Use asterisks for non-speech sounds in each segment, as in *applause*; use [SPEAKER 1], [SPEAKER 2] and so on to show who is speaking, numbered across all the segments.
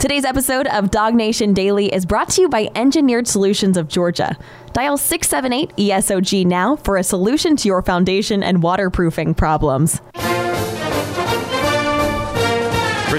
[SPEAKER 1] Today's episode of Dog Nation Daily is brought to you by Engineered Solutions of Georgia. Dial 678 ESOG now for a solution to your foundation and waterproofing problems.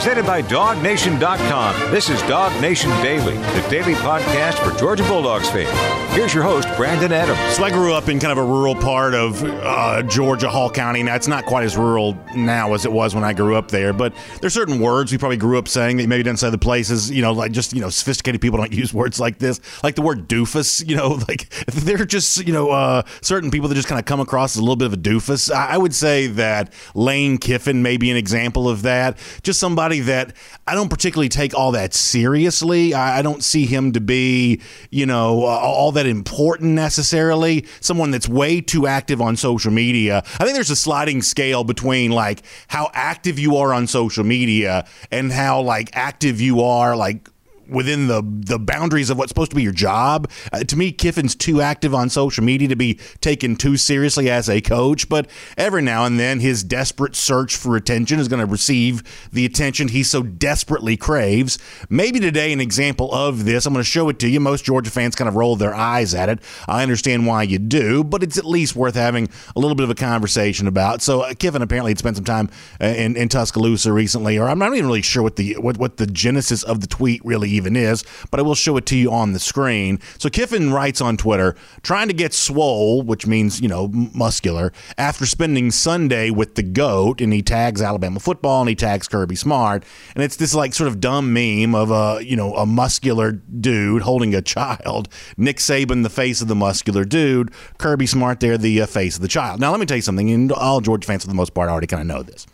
[SPEAKER 2] Presented by DogNation.com. This is Dog Nation Daily, the daily podcast for Georgia Bulldogs fans. Here's your host, Brandon Adams.
[SPEAKER 3] So I grew up in kind of a rural part of uh, Georgia, Hall County. Now, it's not quite as rural now as it was when I grew up there, but there's certain words we probably grew up saying that maybe didn't say the places, you know, like just, you know, sophisticated people don't *laughs* use words like this. Like the word doofus, you know, *laughs* like they're just, you know, uh, certain people that just kind of come across as a little bit of a doofus. I, I would say that Lane Kiffin may be an example of that. Just somebody somebody that I don't particularly take all that seriously. I, I don't see him to be, you know, uh, all that important necessarily. Someone that's way too active on social media. I think there's a sliding scale between like how active you are on social media and how like active you are like within the the boundaries of what's supposed to be your job. Uh, to me, Kiffin's too active on social media to be taken too seriously as a coach. But every now and then, his desperate search for attention is going to receive the attention he so desperately craves. Maybe today, an example of this. I'm going to show it to you. Most Georgia fans kind of roll their eyes at it. I understand why you do, but it's at least worth having a little bit of a conversation about. So uh, Kiffin apparently had spent some time uh, in, in Tuscaloosa recently, or I'm not even really sure what the what, what the genesis of the tweet really even is, but I will show it to you on the screen. So Kiffin writes on Twitter, trying to get swole, which means, you know, muscular, after spending Sunday with the GOAT, and he tags Alabama football and he tags Kirby Smart. And it's this like sort of dumb meme of a, you know, a muscular dude holding a child. Nick Saban, the face of the muscular dude. Kirby Smart there, the uh, face of the child. Now, let me tell you something, and all Georgia fans for the most part already kind of know this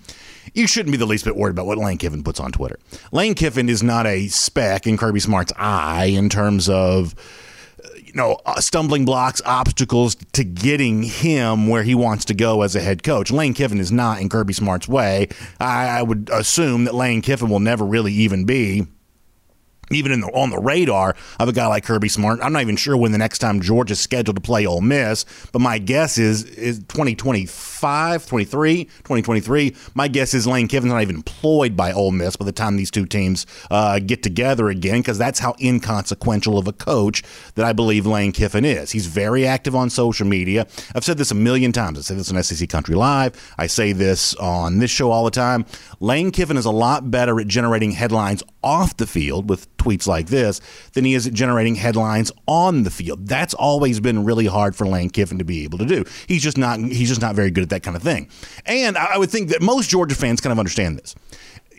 [SPEAKER 3] you shouldn't be the least bit worried about what Lane Kiffin puts on Twitter. Lane Kiffin is not a speck in Kirby Smart's eye in terms of you know, uh, stumbling blocks, obstacles to getting him where he wants to go as a head coach. Lane Kiffin is not in Kirby Smart's way. I, I would assume that Lane Kiffin will never really even be even in the, on the radar of a guy like Kirby Smart. I'm not even sure when the next time Georgia's scheduled to play Ole Miss, but my guess is is 2025, 23, 2023. My guess is Lane Kiffin's not even employed by Ole Miss by the time these two teams uh, get together again, because that's how inconsequential of a coach that I believe Lane Kiffin is. He's very active on social media. I've said this a million times. I say this on SEC Country Live. I say this on this show all the time. Lane Kiffin is a lot better at generating headlines off the field with tweets like this than he is at generating headlines on the field. That's always been really hard for Lane Kiffin to be able to do. He's just not he's just not very good at that kind of thing. And I would think that most Georgia fans kind of understand this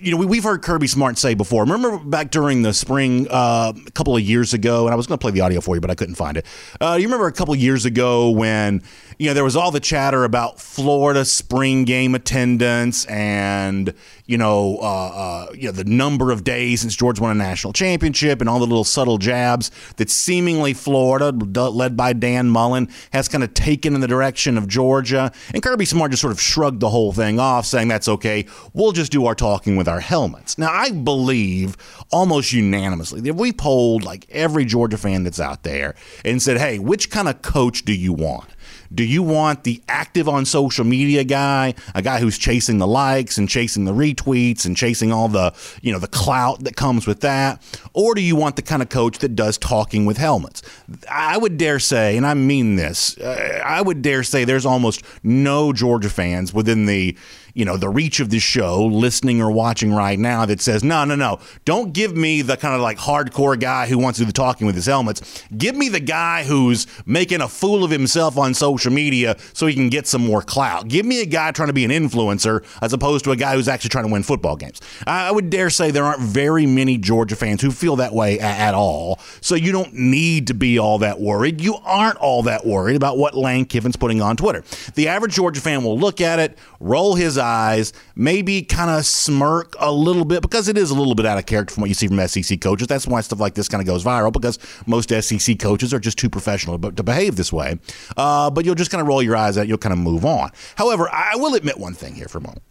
[SPEAKER 3] you know, we, have heard Kirby Smart say before. Remember back during the spring uh, a couple of years ago, and I was going to play the audio for you, but I couldn't find it. Uh, you remember a couple of years ago when you know there was all the chatter about Florida spring game attendance and you know, uh, uh, you know, the number of days since George won a national championship and all the little subtle jabs that seemingly Florida, led by Dan Mullen, has kind of taken in the direction of Georgia. And Kirby Smart just sort of shrugged the whole thing off, saying that's okay. We'll just do our talking with our helmets. Now, I believe almost unanimously that if we polled like every Georgia fan that's out there and said, hey, which kind of coach do you want? Do you want the active on social media guy, a guy who's chasing the likes and chasing the retweets and chasing all the, you know, the clout that comes with that? Or do you want the kind of coach that does talking with helmets? I would dare say, and I mean this, uh, I would dare say there's almost no Georgia fans within the you know, the reach of this show, listening or watching right now, that says, no, no, no, don't give me the kind of like hardcore guy who wants to do the talking with his helmets. Give me the guy who's making a fool of himself on social media so he can get some more clout. Give me a guy trying to be an influencer as opposed to a guy who's actually trying to win football games. I would dare say there aren't very many Georgia fans who feel that way at all. So you don't need to be all that worried. You aren't all that worried about what Lane Kiffin's putting on Twitter. The average Georgia fan will look at it, roll his eyes eyes, maybe kind of smirk a little bit because it is a little bit out of character from what you see from SEC coaches. That's why stuff like this kind of goes viral because most SEC coaches are just too professional to behave this way. Uh, but you'll just kind of roll your eyes at. You'll kind of move on. However, I will admit one thing here for a moment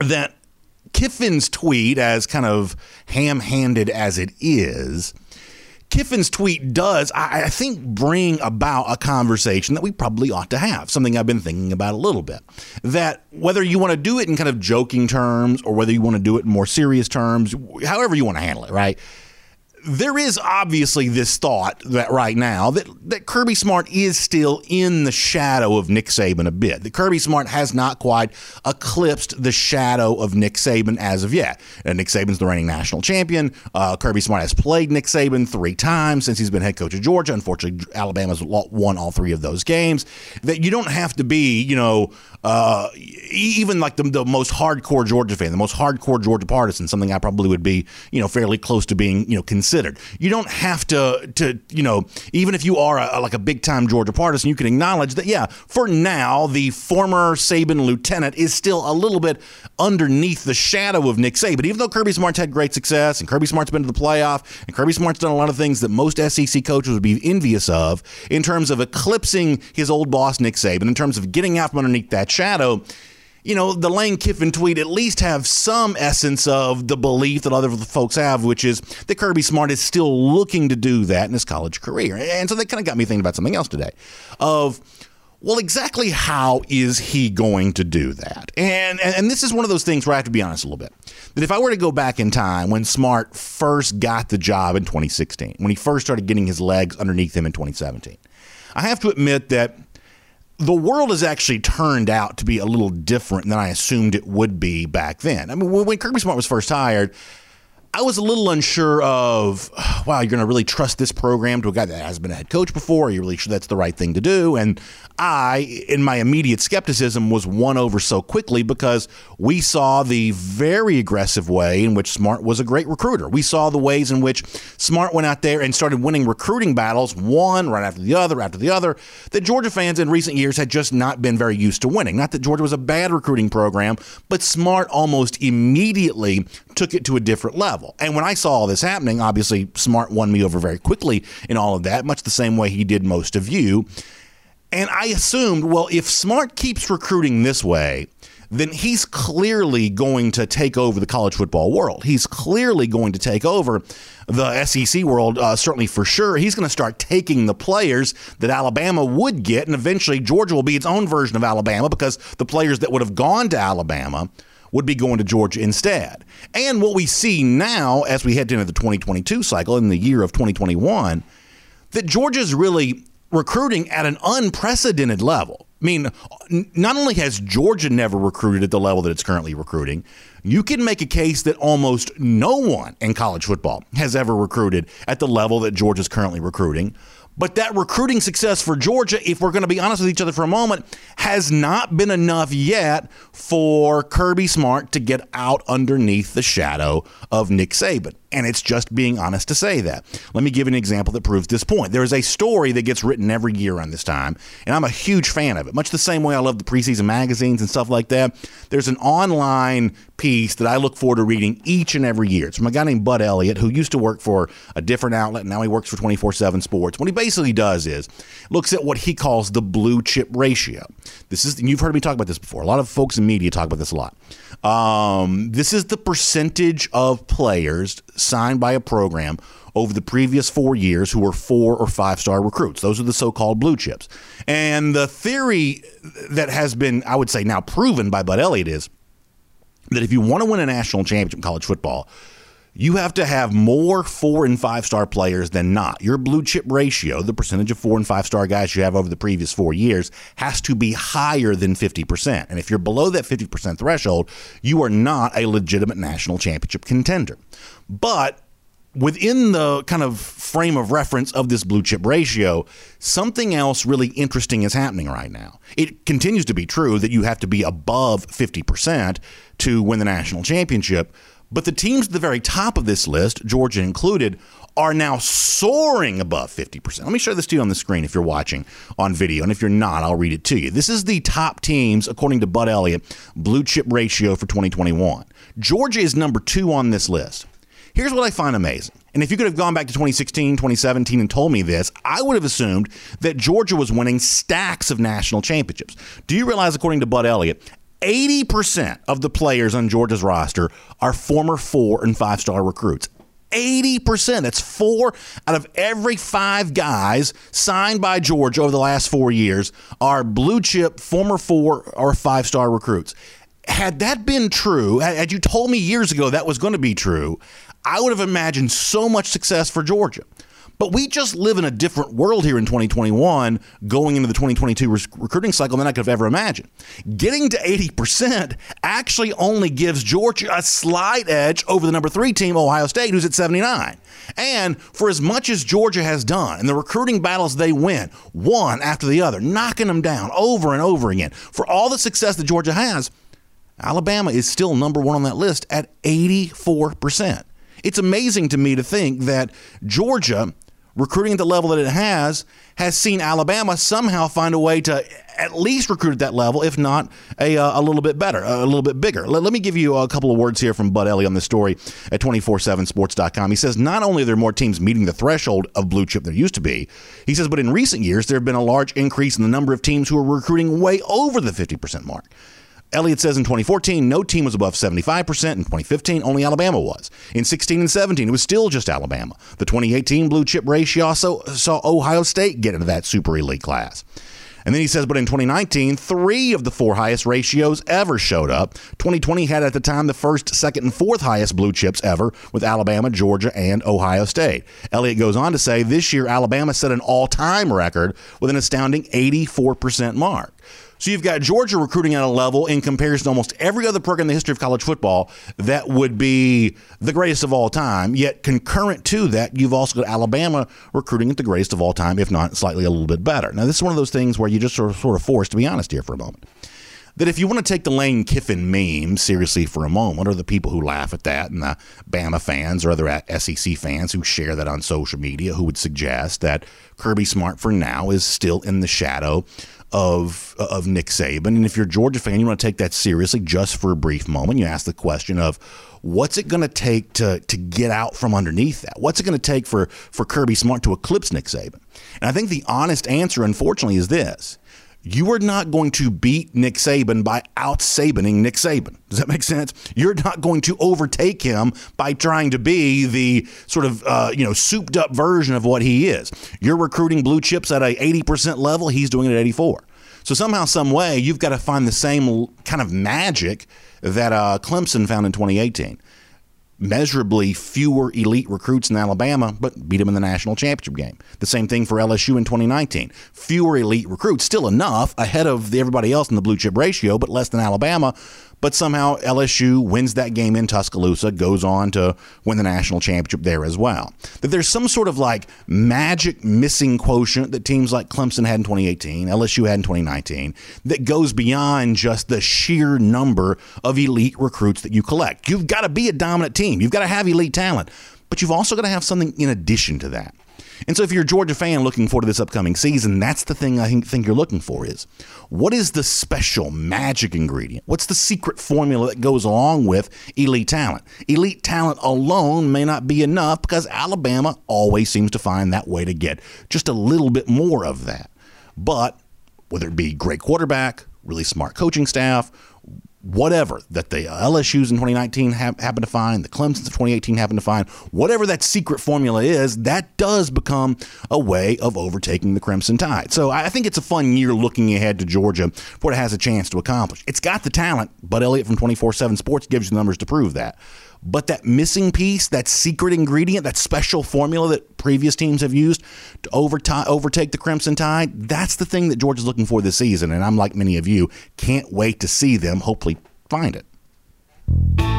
[SPEAKER 3] that Kiffin's tweet, as kind of ham handed as it is, Kiffin's tweet does, I, I think, bring about a conversation that we probably ought to have. Something I've been thinking about a little bit. That whether you want to do it in kind of joking terms or whether you want to do it in more serious terms, however you want to handle it, right? There is obviously this thought that right now that, that Kirby Smart is still in the shadow of Nick Saban a bit. That Kirby Smart has not quite eclipsed the shadow of Nick Saban as of yet. And Nick Saban's the reigning national champion. Uh, Kirby Smart has played Nick Saban three times since he's been head coach of Georgia. Unfortunately, Alabama's won all three of those games. That you don't have to be, you know, uh, even like the, the most hardcore Georgia fan, the most hardcore Georgia partisan, something I probably would be, you know, fairly close to being, you know, considered. You don't have to, to you know, even if you are a, like a big time Georgia partisan, you can acknowledge that, yeah, for now, the former Saban lieutenant is still a little bit underneath the shadow of Nick Saban. Even though Kirby Smart's had great success and Kirby Smart's been to the playoff and Kirby Smart's done a lot of things that most SEC coaches would be envious of in terms of eclipsing his old boss, Nick Saban, in terms of getting out from underneath that shadow you know, the Lane Kiffin tweet at least have some essence of the belief that other folks have, which is that Kirby Smart is still looking to do that in his college career. And so that kind of got me thinking about something else today of, well, exactly how is he going to do that? And, and, and this is one of those things where I have to be honest a little bit. That if I were to go back in time when Smart first got the job in 2016, when he first started getting his legs underneath him in 2017, I have to admit that the world has actually turned out to be a little different than I assumed it would be back then. I mean, when Kirby Smart was first hired, I was a little unsure of, *sighs* wow, you're going to really trust this program to a guy that has been a head coach before? Are you really sure that's the right thing to do? And I, in my immediate skepticism, was won over so quickly because we saw the very aggressive way in which Smart was a great recruiter. We saw the ways in which Smart went out there and started winning recruiting battles, one right after the other, after the other, that Georgia fans in recent years had just not been very used to winning. Not that Georgia was a bad recruiting program, but Smart almost immediately took it to a different level. And when I saw all this happening, obviously Smart won me over very quickly in all of that, much the same way he did most of you. And I assumed, well, if Smart keeps recruiting this way, then he's clearly going to take over the college football world. He's clearly going to take over the SEC world, uh, certainly for sure. He's going to start taking the players that Alabama would get, and eventually Georgia will be its own version of Alabama because the players that would have gone to Alabama would be going to Georgia instead. And what we see now as we head into the 2022 cycle in the year of 2021, that Georgia's really recruiting at an unprecedented level. I mean, not only has Georgia never recruited at the level that it's currently recruiting, you can make a case that almost no one in college football has ever recruited at the level that Georgia's currently recruiting. But that recruiting success for Georgia, if we're going to be honest with each other for a moment, has not been enough yet for Kirby Smart to get out underneath the shadow of Nick Saban and it's just being honest to say that. Let me give an example that proves this point. There is a story that gets written every year around this time, and I'm a huge fan of it, much the same way I love the preseason magazines and stuff like that. There's an online piece that I look forward to reading each and every year. It's from a guy named Bud Elliott who used to work for a different outlet, and now he works for 24 7 Sports. What he basically does is looks at what he calls the blue chip ratio. This is, you've heard me talk about this before. A lot of folks in media talk about this a lot. Um, this is the percentage of players signed by a program over the previous four years who were four or five star recruits. Those are the so called blue chips. And the theory that has been, I would say, now proven by Bud Elliott is that if you want to win a national championship in college football, you have to have more four and five star players than not. Your blue chip ratio, the percentage of four and five star guys you have over the previous four years, has to be higher than 50%. And if you're below that 50% threshold, you are not a legitimate national championship contender. But within the kind of frame of reference of this blue chip ratio, something else really interesting is happening right now. It continues to be true that you have to be above 50% to win the national championship. But the teams at the very top of this list, Georgia included, are now soaring above 50%. Let me show this to you on the screen if you're watching on video. And if you're not, I'll read it to you. This is the top teams, according to Bud Elliott, blue chip ratio for 2021. Georgia is number two on this list. Here's what I find amazing. And if you could have gone back to 2016, 2017 and told me this, I would have assumed that Georgia was winning stacks of national championships. Do you realize, according to Bud Elliott, 80% of the players on Georgia's roster are former four and five star recruits. 80%. That's four out of every five guys signed by Georgia over the last four years are blue chip, former four or five star recruits. Had that been true, had you told me years ago that was going to be true, I would have imagined so much success for Georgia. But we just live in a different world here in 2021 going into the 2022 rec- recruiting cycle than I could have ever imagined. Getting to 80% actually only gives Georgia a slight edge over the number three team, Ohio State, who's at 79. And for as much as Georgia has done and the recruiting battles they win, one after the other, knocking them down over and over again, for all the success that Georgia has, Alabama is still number one on that list at 84%. It's amazing to me to think that Georgia recruiting at the level that it has, has seen Alabama somehow find a way to at least recruit at that level, if not a, uh, a little bit better, a little bit bigger. Let, let, me give you a couple of words here from Bud Elliott on this story at 247sports.com. He says, not only are there more teams meeting the threshold of blue chip than there used to be, he says, but in recent years, there have been a large increase in the number of teams who are recruiting way over the 50% mark. Elliott says in 2014, no team was above 75%. In 2015, only Alabama was. In 16 and 17, it was still just Alabama. The 2018 blue chip ratio also saw Ohio State get into that super elite class. And then he says, but in 2019, three of the four highest ratios ever showed up. 2020 had at the time the first, second, and fourth highest blue chips ever with Alabama, Georgia, and Ohio State. Elliott goes on to say this year, Alabama set an all time record with an astounding 84% mark. So you've got Georgia recruiting at a level in comparison to almost every other program in the history of college football that would be the greatest of all time. Yet concurrent to that, you've also got Alabama recruiting at the greatest of all time, if not slightly a little bit better. Now, this is one of those things where you just sort of, sort of forced to be honest here for a moment that if you want to take the Lane Kiffin meme seriously for a moment, or the people who laugh at that, and the Bama fans or other SEC fans who share that on social media, who would suggest that Kirby Smart for now is still in the shadow of of Nick Saban. And if you're a Georgia fan, you want to take that seriously just for a brief moment. You ask the question of what's it going to take to to get out from underneath that? What's it going to take for for Kirby Smart to eclipse Nick Saban? And I think the honest answer, unfortunately, is this. You are not going to beat Nick Saban by out Sabaning Nick Saban. Does that make sense? You're not going to overtake him by trying to be the sort of uh, you know souped up version of what he is. You're recruiting blue chips at a 80% level. He's doing it at 84. So somehow, some way, you've got to find the same kind of magic that uh, Clemson found in 2018 measurably fewer elite recruits in Alabama, but beat them in the national championship game. The same thing for LSU in 2019. Fewer elite recruits, still enough ahead of everybody else in the blue chip ratio, but less than Alabama. But somehow LSU wins that game in Tuscaloosa, goes on to win the national championship there as well. That there's some sort of like magic missing quotient that teams like Clemson had in 2018, LSU had in 2019, that goes beyond just the sheer number of elite recruits that you collect. You've got to be a dominant team, you've got to have elite talent, but you've also got to have something in addition to that. And so if you're a Georgia fan looking forward to this upcoming season, that's the thing I think, you're looking for is what is the special magic ingredient? What's the secret formula that goes along with elite talent? Elite talent alone may not be enough because Alabama always seems to find that way to get just a little bit more of that. But whether it be great quarterback, really smart coaching staff, whatever that the LSU's in 2019 ha- happened to find, the Clemson's of 2018 happened to find, whatever that secret formula is, that does become a way of overtaking the Crimson Tide. So I think it's a fun year looking ahead to Georgia for what it has a chance to accomplish. It's got the talent. but Elliott from 24 7 Sports gives you the numbers to prove that. But that missing piece, that secret ingredient, that special formula that previous teams have used to overtake the Crimson Tide, that's the thing that Georgia's looking for this season. And I'm like many of you, can't wait to see them hopefully find it.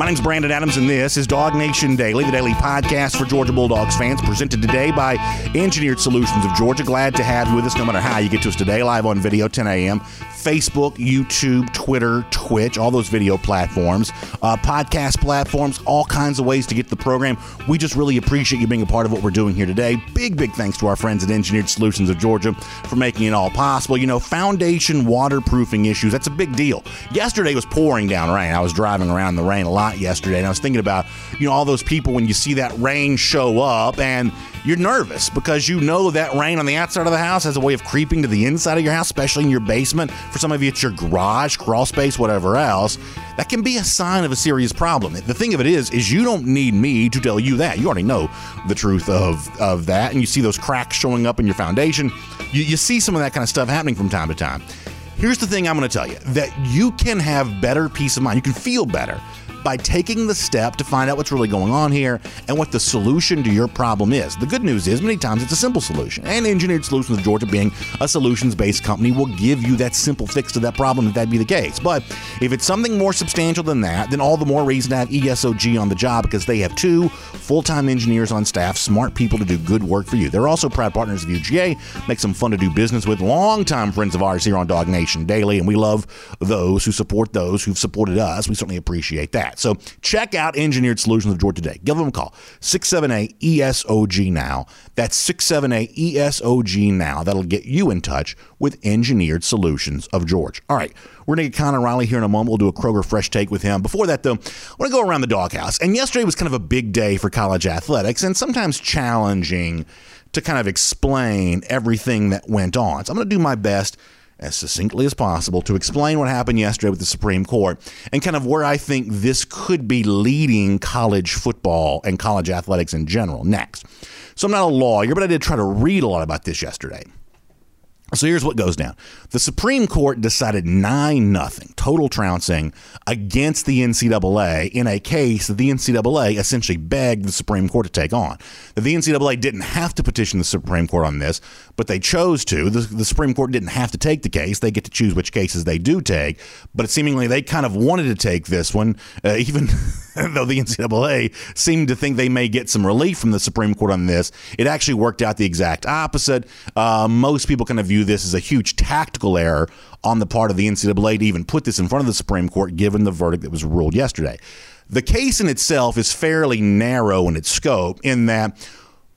[SPEAKER 3] My name's Brandon Adams, and this is Dog Nation Daily, the daily podcast for Georgia Bulldogs fans, presented today by Engineered Solutions of Georgia. Glad to have you with us no matter how you get to us today, live on video, 10 a.m. Facebook, YouTube, Twitter, Twitch, all those video platforms, uh, podcast platforms, all kinds of ways to get the program. We just really appreciate you being a part of what we're doing here today. Big, big thanks to our friends at Engineered Solutions of Georgia for making it all possible. You know, foundation waterproofing issues, that's a big deal. Yesterday was pouring down rain. I was driving around in the rain a lot yesterday, and I was thinking about you know all those people when you see that rain show up and you're nervous because you know that rain on the outside of the house has a way of creeping to the inside of your house, especially in your basement. For some of you, it's your garage, crawl space, whatever else. That can be a sign of a serious problem. The thing of it is, is you don't need me to tell you that. You already know the truth of of that, and you see those cracks showing up in your foundation. You, you see some of that kind of stuff happening from time to time. Here's the thing I'm going to tell you that you can have better peace of mind. You can feel better by taking the step to find out what's really going on here and what the solution to your problem is. The good news is, many times it's a simple solution, and Engineered Solutions of Georgia, being a solutions based company, will give you that simple fix to that problem if that be the case. But if it's something more substantial than that, then all the more reason to have ESOG on the job because they have two full time engineers on staff, smart people to do good work for you. They're also proud partners of UGA, makes them fun to do business with, longtime friends of ours here on Dog Nation Daily, and we love those who support those who've supported us. We certainly appreciate that that. So check out Engineered Solutions of Georgia today. Give them a call. 678 ESOG now. That's 678 ESOG now. That'll get you in touch with Engineered Solutions of Georgia. All right. We're going to get Connor Riley here in a moment. We'll do a Kroger Fresh Take with him. Before that, though, I want to go around the doghouse. And yesterday was kind of a big day for college athletics and sometimes challenging to kind of explain everything that went on. So I'm going to do my best as succinctly as possible to explain what happened yesterday with the Supreme Court and kind of where I think this could be leading college football and college athletics in general next. So I'm not a lawyer, but I did try to read a lot about this yesterday. So here's what goes down. The Supreme Court decided 9 nothing, total trouncing against the NCAA in a case that the NCAA essentially begged the Supreme Court to take on. The NCAA didn't have to petition the Supreme Court on this, but they chose to. The, the Supreme Court didn't have to take the case. They get to choose which cases they do take, but seemingly they kind of wanted to take this one, uh, even *laughs* *laughs* though the NCAA seemed to think they may get some relief from the Supreme Court on this. It actually worked out the exact opposite. Uh, most people kind of view this as a huge tactical error on the part of the NCAA to even put this in front of the Supreme Court, given the verdict that was ruled yesterday. The case in itself is fairly narrow in its scope, in that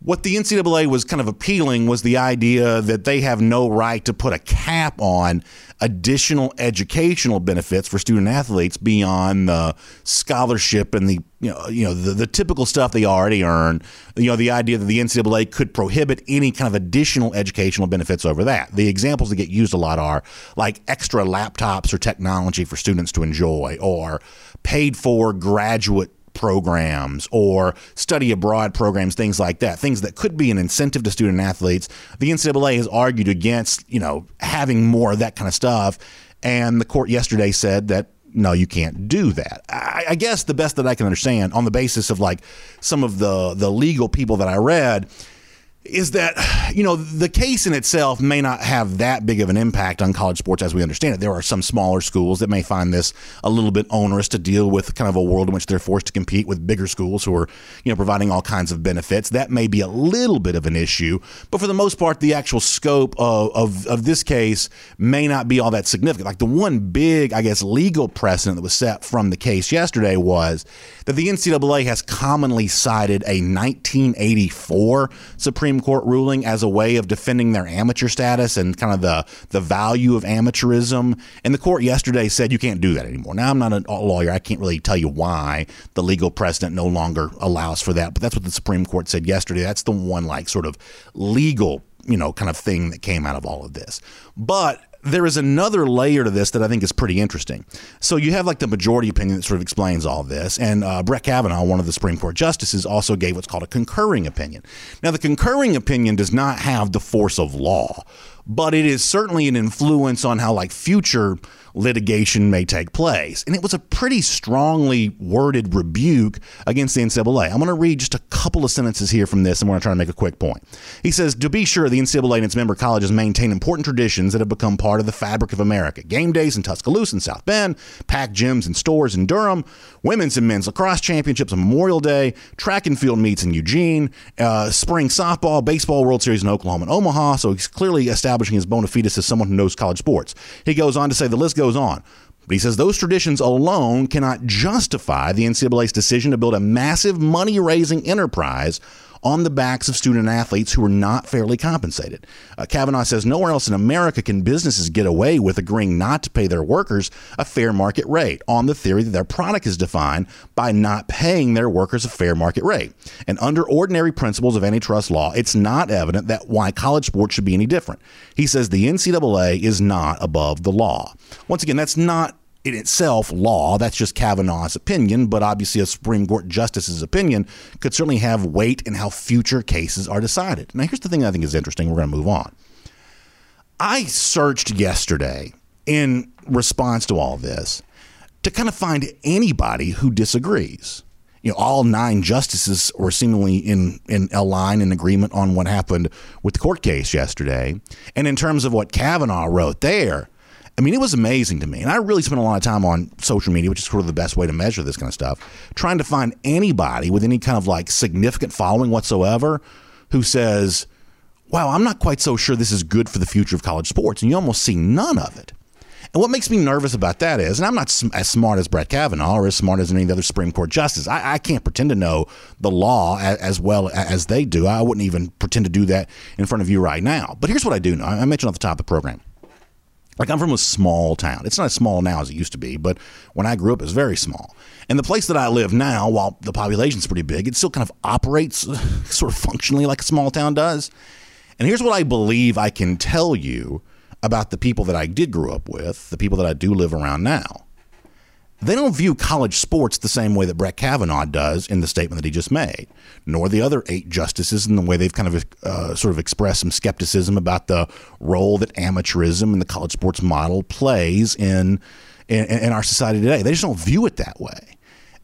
[SPEAKER 3] what the NCAA was kind of appealing was the idea that they have no right to put a cap on additional educational benefits for student athletes beyond the scholarship and the you know you know the, the typical stuff they already earn. You know the idea that the NCAA could prohibit any kind of additional educational benefits over that. The examples that get used a lot are like extra laptops or technology for students to enjoy, or paid for graduate programs or study abroad programs, things like that, things that could be an incentive to student athletes. The NCAA has argued against, you know, having more of that kind of stuff. And the court yesterday said that no, you can't do that. I, I guess the best that I can understand on the basis of like some of the the legal people that I read is that *sighs* you know the case in itself may not have that big of an impact on college sports as we understand it. There are some smaller schools that may find this a little bit onerous to deal with, kind of a world in which they're forced to compete with bigger schools who are you know providing all kinds of benefits. That may be a little bit of an issue, but for the most part, the actual scope of of, of this case may not be all that significant. Like the one big, I guess, legal precedent that was set from the case yesterday was that the NCAA has commonly cited a 1984 Supreme Court ruling as a way of defending their amateur status and kind of the, the value of amateurism. And the court yesterday said you can't do that anymore. Now, I'm not a lawyer. I can't really tell you why the legal precedent no longer allows for that, but that's what the Supreme Court said yesterday. That's the one, like, sort of legal you know, kind of thing that came out of all of this. But there is another layer to this that I think is pretty interesting. So you have like the majority opinion that sort of explains all this, and uh, Brett Kavanaugh, one of the Supreme Court justices, also gave what's called a concurring opinion. Now, the concurring opinion does not have the force of law, but it is certainly an influence on how like future litigation may take place. And it was a pretty strongly worded rebuke against the NCAA. I'm going to read just a couple of sentences here from this, and we're going to try to make a quick point. He says, To be sure, the NCAA and its member colleges maintain important traditions that have become part of the fabric of America. Game days in Tuscaloosa and South Bend, packed gyms and stores in Durham, women's and men's lacrosse championships on Memorial Day, track and field meets in Eugene, uh, spring softball, baseball World Series in Oklahoma and Omaha. So he's clearly establishing his bona fides as someone who knows college sports. He goes on to say the list goes on. But he says those traditions alone cannot justify the NCAA's decision to build a massive money raising enterprise on the backs of student athletes who are not fairly compensated. Uh, Kavanaugh says nowhere else in America can businesses get away with agreeing not to pay their workers a fair market rate on the theory that their product is defined by not paying their workers a fair market rate. And under ordinary principles of antitrust law, it's not evident that why college sports should be any different. He says the NCAA is not above the law. Once again, that's not in itself law. That's just Kavanaugh's opinion, but obviously a Supreme Court justice's opinion could certainly have weight in how future cases are decided. Now, here's the thing I think is interesting. We're going to move on. I searched yesterday in response to all this to kind of find anybody who disagrees. You know, all nine justices were seemingly in in a line in agreement on what happened with the court case yesterday. And in terms of what Kavanaugh wrote there, I mean, it was amazing to me. And I really spent a lot of time on social media, which is sort of the best way to measure this kind of stuff, trying to find anybody with any kind of like significant following whatsoever who says, wow, I'm not quite so sure this is good for the future of college sports. And you almost see none of it. And what makes me nervous about that is, and I'm not as smart as Brett Kavanaugh or as smart as any of the other Supreme Court justices. I, I can't pretend to know the law as, as, well as they do. I wouldn't even pretend to do that in front of you right now. But here's what I do know. I mentioned off the top of the program. Like I'm from a small town. It's not as small now as it used to be, but when I grew up, it was very small. And the place that I live now, while the population's pretty big, it still kind of operates *laughs* sort of functionally like a small town does. And here's what I believe I can tell you about the people that I did grow up with, the people that I do live around now. They don't view college sports the same way that Brett Kavanaugh does in the statement that he just made, nor the other eight justices in the way they've kind of uh, sort of expressed some skepticism about the role that amateurism and the college sports model plays in, in, in our society today. They just don't view it that way.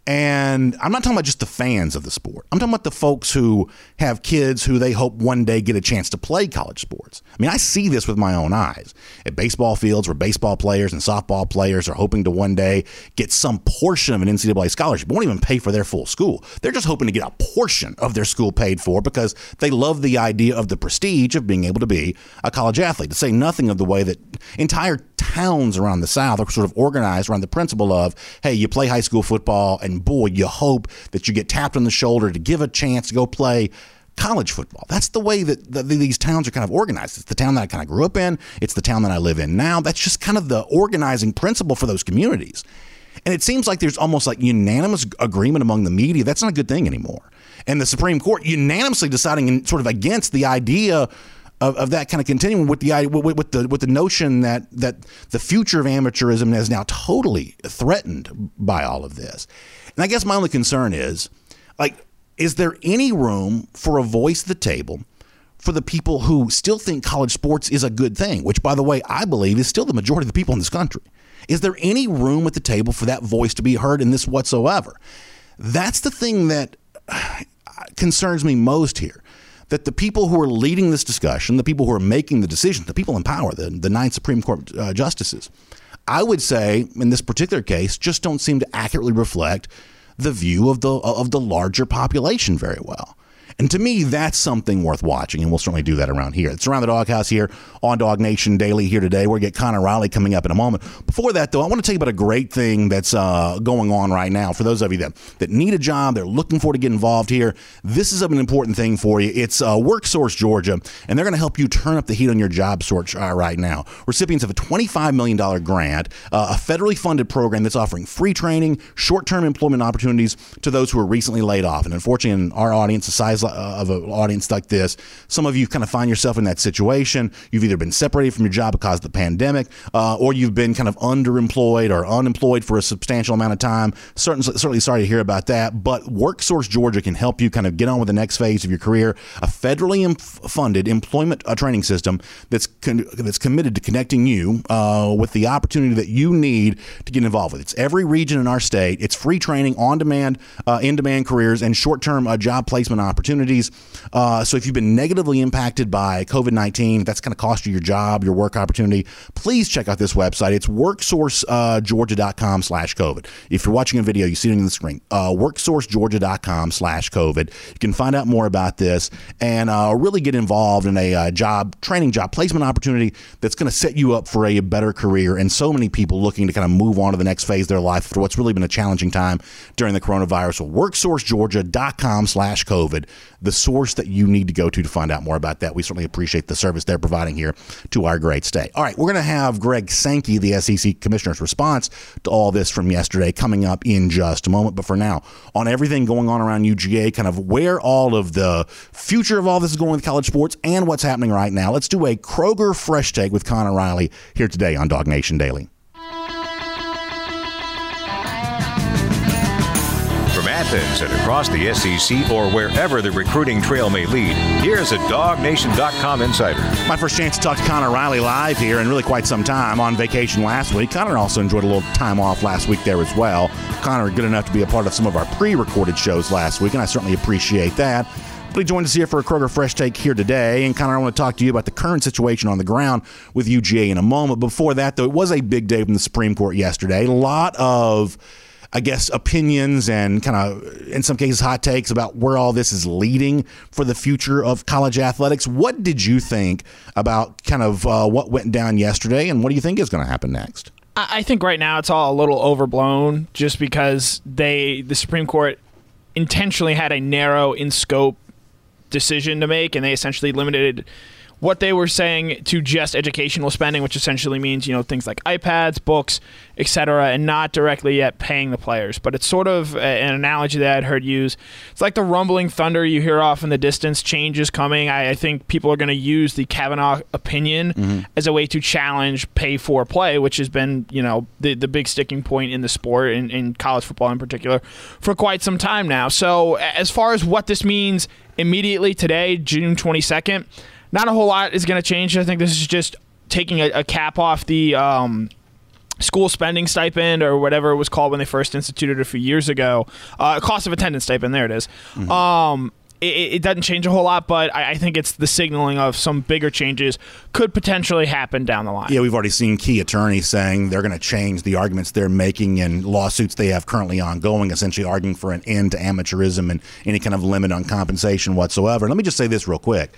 [SPEAKER 3] And I'm not talking about just the fans of the sport. I'm talking about the folks who have kids who they hope one day get a chance to play college sports. I mean, I see this with my own eyes at baseball fields where baseball players and softball players are hoping to one day get some portion of an NCAA scholarship. won't even pay for their full school. They're just hoping to get a portion of their school paid for because they love the idea of the prestige of being able to be a college athlete. To say nothing of the way that entire towns around the South are sort of organized around the principle of, hey, you play high school football, and boy, you hope that you get tapped on the shoulder to give a chance to go play college football. That's the way that the, these towns are kind of organized. It's the town that I kind of grew up in. It's the town that I live in now. That's just kind of the organizing principle for those communities. And it seems like there's almost like unanimous agreement among the media. That's not a good thing anymore. And the Supreme Court unanimously deciding in, sort of against the idea of, of that kind of continuing with the with, with the with the notion that that the future of amateurism is now totally threatened by all of this. And I guess my only concern is like is there any room for a voice at the table for the people who still think college sports is a good thing, which by the way, I believe is still the majority of the people in this country. Is there any room at the table for that voice to be heard in this whatsoever? That's the thing that concerns me most here that the people who are leading this discussion, the people who are making the decisions, the people in power, the, the nine Supreme Court uh, justices, I would say in this particular case, just don't seem to accurately reflect the view of the of the larger population very well. And to me, that's something worth watching, and we'll certainly do that around here. It's around the doghouse here on Dog Nation Daily here today. We'll get Connor Riley coming up in a moment. Before that, though, I want to tell you about a great thing that's uh, going on right now for those of you that, that need a job, they're looking for to get involved here. This is an important thing for you. It's uh, WorkSource Georgia, and they're going to help you turn up the heat on your job search uh, right now. Recipients of a $25 million grant, uh, a federally funded program that's offering free training, short term employment opportunities to those who are recently laid off. And unfortunately, in our audience, the size of an audience like this. Some of you kind of find yourself in that situation. You've either been separated from your job because of the pandemic, uh, or you've been kind of underemployed or unemployed for a substantial amount of time. Certainly, certainly sorry to hear about that. But WorkSource Georgia can help you kind of get on with the next phase of your career. A federally funded employment uh, training system that's con- that's committed to connecting you uh, with the opportunity that you need to get involved with. It's every region in our state. It's free training, on demand, uh, in demand careers, and short term uh, job placement opportunities opportunities. Uh, so if you've been negatively impacted by COVID 19, that's going to cost you your job, your work opportunity, please check out this website. It's worksourcegeorgia.com slash COVID. If you're watching a video, you see it on the screen, uh, worksourcegeorgia.com slash COVID. You can find out more about this and uh, really get involved in a uh, job training, job placement opportunity that's going to set you up for a better career. And so many people looking to kind of move on to the next phase of their life for what's really been a challenging time during the coronavirus. So worksourcegeorgia.com slash COVID the source that you need to go to to find out more about that. We certainly appreciate the service they're providing here to our great state. All right, we're going to have Greg Sankey, the SEC commissioner's response to all this from yesterday, coming up in just a moment. But for now, on everything going on around UGA, kind of where all of the future of all this is going with college sports and what's happening right now, let's do a Kroger Fresh Take with Connor Riley here today on Dog Nation Daily.
[SPEAKER 2] Athens and across the SEC or wherever the recruiting trail may lead, here's a DogNation.com insider.
[SPEAKER 3] My first chance to talk to Connor Riley live here in really quite some time on vacation last week. Connor also enjoyed a little time off last week there as well. Connor, good enough to be a part of some of our pre recorded shows last week, and I certainly appreciate that. But he joined us here for a Kroger Fresh Take here today. And Connor, I want to talk to you about the current situation on the ground with UGA in a moment. Before that, though, it was a big day from the Supreme Court yesterday. A lot of I guess, opinions and kind of, in some cases, hot takes about where all this is leading for the future of college athletics. What did you think about kind of uh, what went down yesterday, and what do you think is going to happen next?
[SPEAKER 4] I think right now it's all a little overblown just because they, the Supreme Court, intentionally had a narrow in scope decision to make, and they essentially limited what they were saying to just educational spending, which essentially means you know things like iPads, books, etc., and not directly at paying the players. But it's sort of an analogy that I'd heard used. It's like the rumbling thunder you hear off in the distance. Change is coming. I, I think people are going to use the Kavanaugh opinion mm-hmm. as a way to challenge pay for play, which has been you know the the big sticking point in the sport in, in college football in particular for quite some time now. So as far as what this means immediately today, June twenty second not a whole lot is going to change. I think this is just taking a, a cap off the um, school spending stipend or whatever it was called when they first instituted it a few years ago. Uh, cost of attendance stipend. There it is. Mm-hmm. Um, it, it, doesn't change a whole lot, but I, I, think it's the signaling of some bigger changes could potentially happen down the line.
[SPEAKER 3] Yeah, we've already seen key attorneys saying they're going to change the arguments they're making in lawsuits they have currently ongoing, essentially arguing for an end to amateurism and any kind of limit on compensation whatsoever. Let me just say this real quick.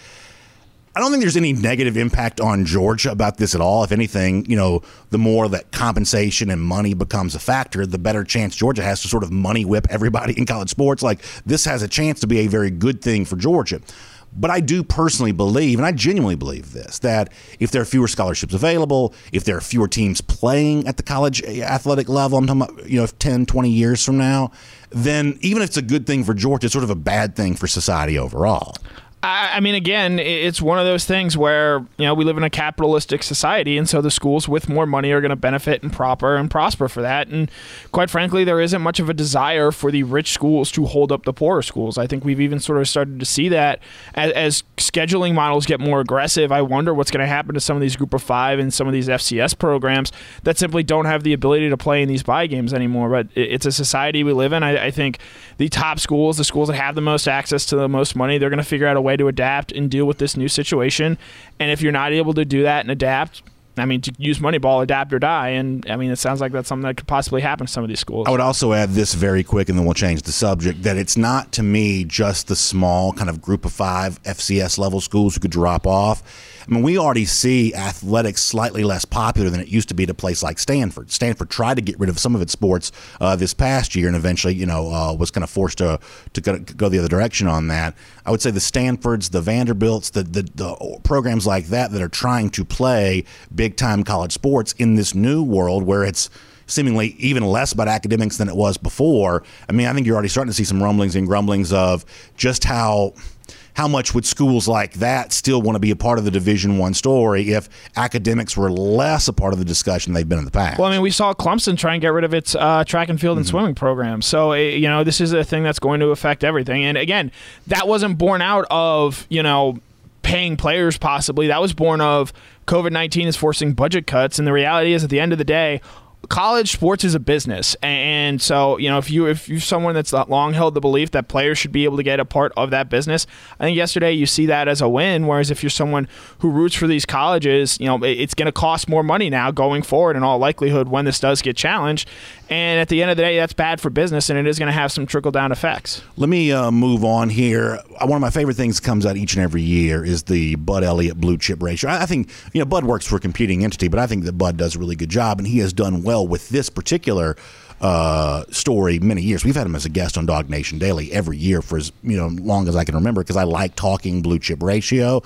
[SPEAKER 3] I don't think there's any negative impact on Georgia about this at all. If anything, you know, the more that compensation and money becomes a factor, the better chance Georgia has to sort of money whip everybody in college sports. Like this has a chance to be a very good thing for Georgia. But I do personally believe, and I genuinely believe this, that if there are fewer scholarships available, if there are fewer teams playing at the college athletic level, I'm talking about, you know, 10, 20 years from now, then even if it's a good thing for Georgia, it's sort of a bad thing for society overall.
[SPEAKER 4] I, mean, again, it's one of those things where you know we live in a capitalistic society, and so the schools with more money are going to benefit and proper and prosper for that. And quite frankly, there isn't much of a desire for the rich schools to hold up the poorer schools. I think we've even sort of started to see that as, as scheduling models get more aggressive. I wonder what's going to happen to some of these Group of Five and some of these FCS programs that simply don't have the ability to play in these buy games anymore. But it's a society we live in. I, I think the top schools, the schools that have the most access to the most money, they're going to figure out a way way to adapt and deal with this new situation. And if you're not able to do that and adapt, I mean, to use Moneyball, adapt or die. And I mean, it sounds like that's something that could possibly happen to some of these schools.
[SPEAKER 3] I would also add this very quick, and then we'll change the subject that it's not to me just the small kind of group of five FCS level schools who could drop off I mean, we already see athletics slightly less popular than it used to be at a place like Stanford. Stanford tried to get rid of some of its sports uh, this past year, and eventually, you know, uh, was kind of forced to to go, the other direction on that. I would say the Stanfords, the Vanderbilts, the, the the programs like that that are trying to play big time college sports in this new world where it's seemingly even less about academics than it was before. I mean, I think you're already starting to see some rumblings and grumblings of just how how much would schools like that still want to be a part of the Division One story if academics were less a part of the discussion they've been in the past?
[SPEAKER 4] Well, I mean, we saw Clemson try and get rid of its uh, track and field and mm-hmm. swimming program. So, eh, you know, this is a thing that's going to affect everything. And again, that wasn't born out of, you know, paying players possibly. That was born of COVID 19 is forcing budget cuts. And the reality is, at the end of the day, college sports is a business, and so you know if you if you're someone that's long held the belief that players should be able to get a part of that business, I think yesterday you see that as a win. Whereas if you're someone who roots for these colleges, you know it's going to cost more money now going forward in all likelihood when this does get challenged. And at the end of the day, that's bad for business, and it is going to have some trickle down effects.
[SPEAKER 3] Let me uh, move on here. Uh, one of my favorite things that comes out each and every year is the Bud Elliott blue chip ratio. I think you know Bud works for a competing entity, but I think that Bud does a really good job, and he has done well with this particular uh, story many years. We've had him as a guest on Dog Nation Daily every year for as you know long as I can remember because I like talking blue chip ratio.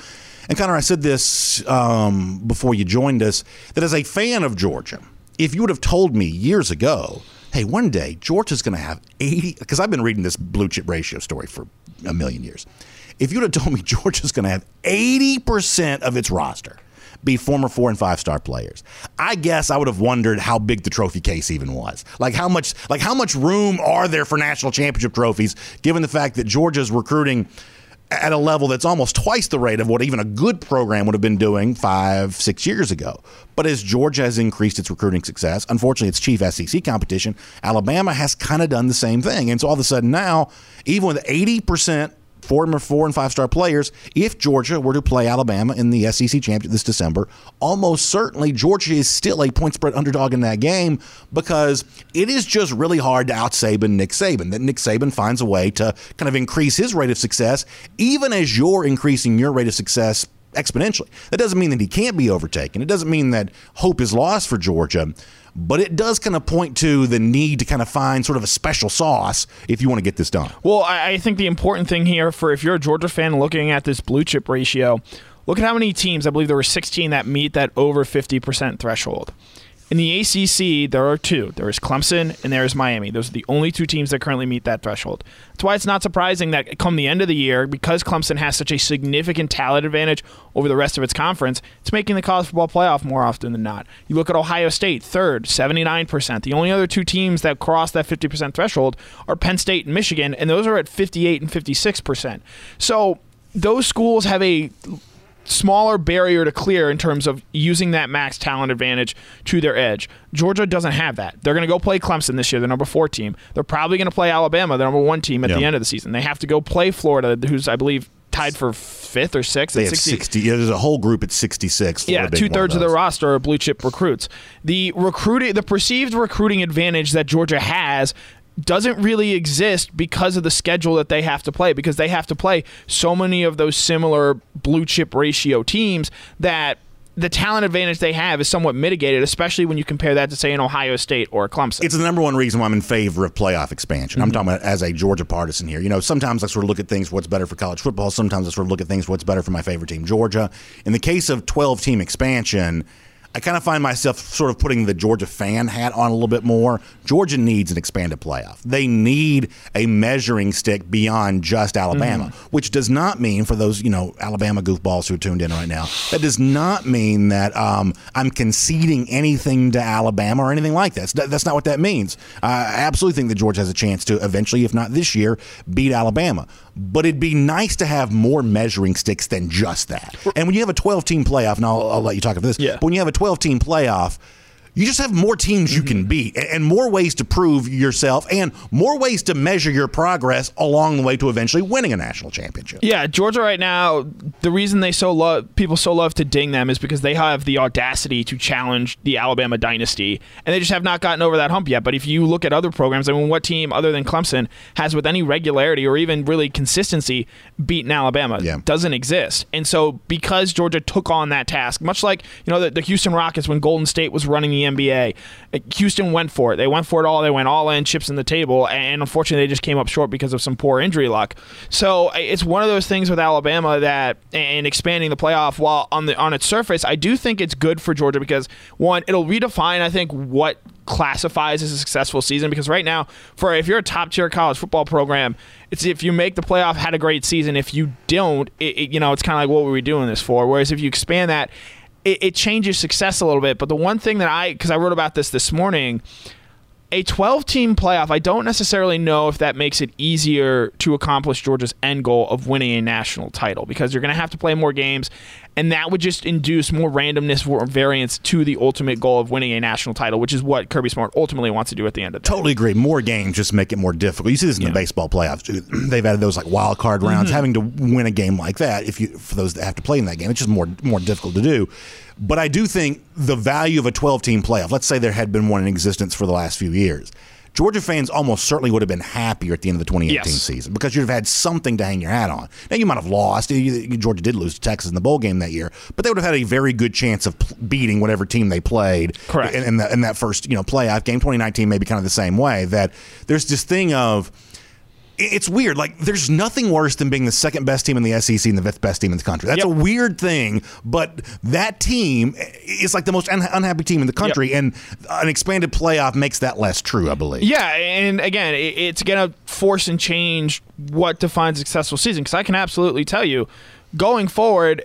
[SPEAKER 3] And Connor, I said this um, before you joined us that as a fan of Georgia, if you would have told me years ago, hey, one day Georgia's going to have 80, because I've been reading this blue chip ratio story for a million years. If you'd have told me *laughs* Georgia's going to have 80% of its roster be former four and five star players. I guess I would have wondered how big the trophy case even was. Like how much like how much room are there for national championship trophies given the fact that Georgia's recruiting at a level that's almost twice the rate of what even a good program would have been doing five, six years ago. But as Georgia has increased its recruiting success, unfortunately, its chief SEC competition, Alabama has kind of done the same thing. And so all of a sudden now, even with 80% former four and five star players. If Georgia were to play Alabama in the SEC championship this December, almost certainly Georgia is still a point spread underdog in that game because it is just really hard to out Saban Nick Saban. That Nick Saban finds a way to kind of increase his rate of success, even as you're increasing your rate of success exponentially. That doesn't mean that he can't be overtaken. It doesn't mean that hope is lost for Georgia but it does kind of point to the need to kind of find sort of a special sauce if you want to get this done.
[SPEAKER 4] Well, I think the important thing here for if you're a Georgia fan looking at this blue chip ratio, look at how many teams, I believe there were 16 that meet that over 50% threshold. In the ACC, there are two. There is Clemson and there is Miami. Those are the only two teams that currently meet that threshold. That's why it's not surprising that come the end of the year, because Clemson has such a significant talent advantage over the rest of its conference, it's making the college football playoff more often than not. You look at Ohio State, third, 79%. The only other two teams that cross that 50% threshold are Penn State and Michigan, and those are at 58 and 56%. So those schools have a smaller barrier to clear in terms of using that max talent advantage to their edge. Georgia doesn't have that. They're going to go play Clemson this year, the number four team. They're probably going to play Alabama, the number one team, at the end of the season. They have to go play Florida, who's, I believe, tied for fifth or sixth.
[SPEAKER 3] They have 60. 60 yeah, there's a whole group at 66.
[SPEAKER 4] Florida yeah, two thirds of, of the roster are blue chip recruits. The recruiting, the perceived recruiting advantage that Georgia has doesn't really exist because of the schedule that they have to play because they have to play so many of those similar blue chip ratio teams that the talent advantage they have is somewhat mitigated, especially when you compare that to say an Ohio State or Clemson.
[SPEAKER 3] It's the number one reason why I'm in favor of playoff expansion. Mm-hmm. I'm talking about as a Georgia partisan here. You know, sometimes I sort of look at things what's better for college football. Sometimes I sort of look at things what's better for my favorite team, Georgia. In the case of 12 team expansion I kind of find myself sort of putting the Georgia fan hat on a little bit more. Georgia needs an expanded playoff. They need a measuring stick beyond just Alabama, mm which does not mean for those you know Alabama goofballs who are tuned in right now. That does not mean that um, I'm conceding anything to Alabama or anything like that. That's not what that means. I absolutely think that Georgia has a chance to eventually, if not this year, beat Alabama but it'd be nice to have more measuring sticks than just that. And when you have a 12 team playoff, and I'll, I'll let you talk about this,
[SPEAKER 4] yeah.
[SPEAKER 3] but when you have a 12 team playoff, you just have more teams you can mm-hmm. beat and more ways to prove yourself and more ways to measure your progress along the way to eventually winning a national championship.
[SPEAKER 4] Yeah, Georgia right now, the reason they so love people so love to ding them is because they have the audacity to challenge the Alabama dynasty and they just have not gotten over that hump yet. But if you look at other programs, I mean what team other than Clemson has with any regularity or even really consistency beaten Alabama?
[SPEAKER 3] Yeah.
[SPEAKER 4] Doesn't exist. And so because Georgia took on that task, much like, you know, the, the Houston Rockets when Golden State was running the NBA. Houston went for it. They went for it all. They went all in, chips in the table, and unfortunately, they just came up short because of some poor injury luck. So it's one of those things with Alabama that, and expanding the playoff, while on the on its surface, I do think it's good for Georgia because one, it'll redefine, I think, what classifies as a successful season because right now for if you're a top tier college football program it's if you make the playoff had a great season if you don't it, it, you know it's kind of like what were we doing this for whereas if you expand that it, it changes success a little bit. But the one thing that I, because I wrote about this this morning, a 12 team playoff, I don't necessarily know if that makes it easier to accomplish Georgia's end goal of winning a national title because you're going to have to play more games and that would just induce more randomness or variance to the ultimate goal of winning a national title, which is what Kirby Smart ultimately wants to do at the end of the
[SPEAKER 3] Totally agree. More games just make it more difficult. You see this in yeah. the baseball playoffs. *clears throat* They've added those like wild card rounds. Mm-hmm. Having to win a game like that, if you for those that have to play in that game, it's just more more difficult to do. But I do think the value of a 12 team playoff. Let's say there had been one in existence for the last few years Georgia fans almost certainly would have been happier at the end of the 2018
[SPEAKER 4] Yes.
[SPEAKER 3] season because you'd have had something to hang your hat on. Now, you might have lost. Georgia did lose to Texas in the bowl game that year, but they would have had a very good chance of beating whatever team they played
[SPEAKER 4] Correct.
[SPEAKER 3] in, in, the, in that first you know playoff game. 2019 maybe kind of the same way. That there's this thing of it's weird. Like, there's nothing worse than being the second best team in the SEC and the fifth best team in the country. That's
[SPEAKER 4] Yep.
[SPEAKER 3] a weird thing, but that team is like the most un- unhappy team in the country, and an expanded playoff makes that less true, I believe.
[SPEAKER 4] Yeah, and again, it's going to force and change what defines a successful season. Because I can absolutely tell you, going forward,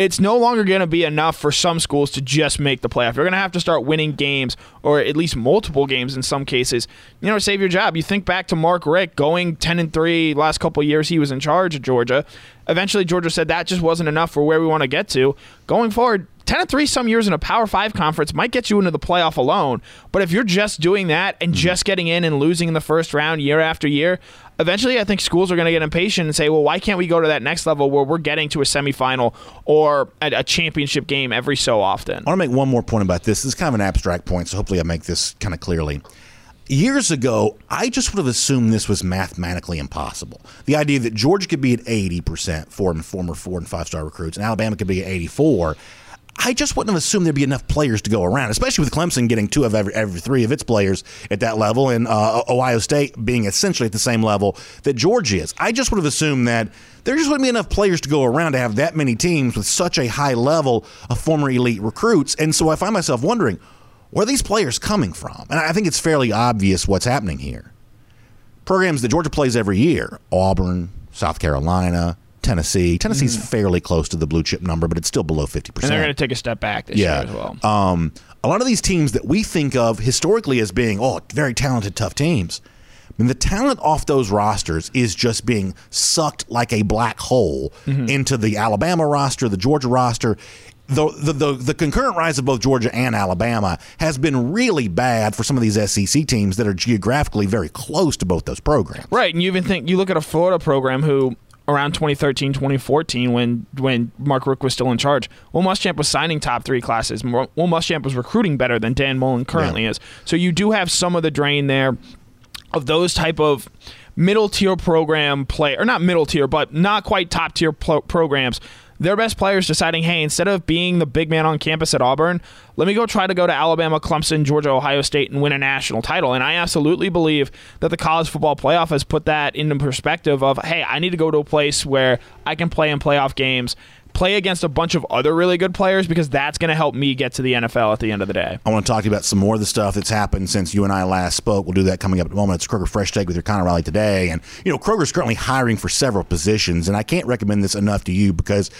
[SPEAKER 4] it's no longer going to be enough for some schools to just make the playoff. You're going to have to start winning games, or at least multiple games in some cases. You know, save your job. You think back to Mark Richt going ten and three last couple years he was in charge of Georgia. Eventually, Georgia said that just wasn't enough for where we want to get to. Going forward, 10 and 3 some years in a Power 5 conference might get you into the playoff alone. But if you're just doing that and mm-hmm. just getting in and losing in the first round year after year, eventually I think schools are going to get impatient and say, well, why can't we go to that next level where we're getting to a semifinal or a, a championship game every so often?
[SPEAKER 3] I want to make one more point about this. This is kind of an abstract point, so hopefully I make this kind of clearly. Years ago, I just would have assumed this was mathematically impossible. The idea that Georgia could be at 80% for former four and five star recruits and Alabama could be at 84. I just wouldn't have assumed there'd be enough players to go around, especially with Clemson getting two of every, every three of its players at that level and uh, Ohio State being essentially at the same level that Georgia is. I just would have assumed that there just wouldn't be enough players to go around to have that many teams with such a high level of former elite recruits. And so I find myself wondering, where are these players coming from? And I think it's fairly obvious what's happening here. Programs that Georgia plays every year Auburn, South Carolina, Tennessee. Tennessee's fairly close to the blue chip number, but it's still below 50%.
[SPEAKER 4] Mm. and they're going to take a step back this
[SPEAKER 3] yeah.
[SPEAKER 4] year as well.
[SPEAKER 3] Um, a lot of these teams that we think of historically as being, oh, very talented, tough teams. I mean, the talent off those rosters is just being sucked like a black hole
[SPEAKER 4] Mm-hmm.
[SPEAKER 3] into the Alabama roster, the Georgia roster. The, the, the, the concurrent rise of both Georgia and Alabama has been really bad for some of these SEC teams that are geographically very close to both those programs.
[SPEAKER 4] Right, and you even think you look at a Florida program who around 2013, 2014 when when Mark Richt was still in charge, Will Muschamp was signing top 3 classes. Will Muschamp was recruiting better than Dan Mullen currently
[SPEAKER 3] Yeah.
[SPEAKER 4] is. So you do have some of the drain there of those type of middle tier program play or not middle tier but not quite top tier pro- programs their best players deciding hey instead of being the big man on campus at auburn let me go try to go to alabama clemson georgia ohio state and win a national title. And i absolutely believe that the college football playoff has put that into perspective of hey i need to go to a place where i can play in playoff games play against a bunch of other really good players because that's going to help me get to the nfl at the end of the day
[SPEAKER 3] I want to talk to you about some more of the stuff that's happened since you and I last spoke. We'll do that coming up in a moment. It's Kroger Fresh Take with your Connor Riley today. And, you know, Kroger's currently hiring for several positions, and I can't recommend this enough to you because,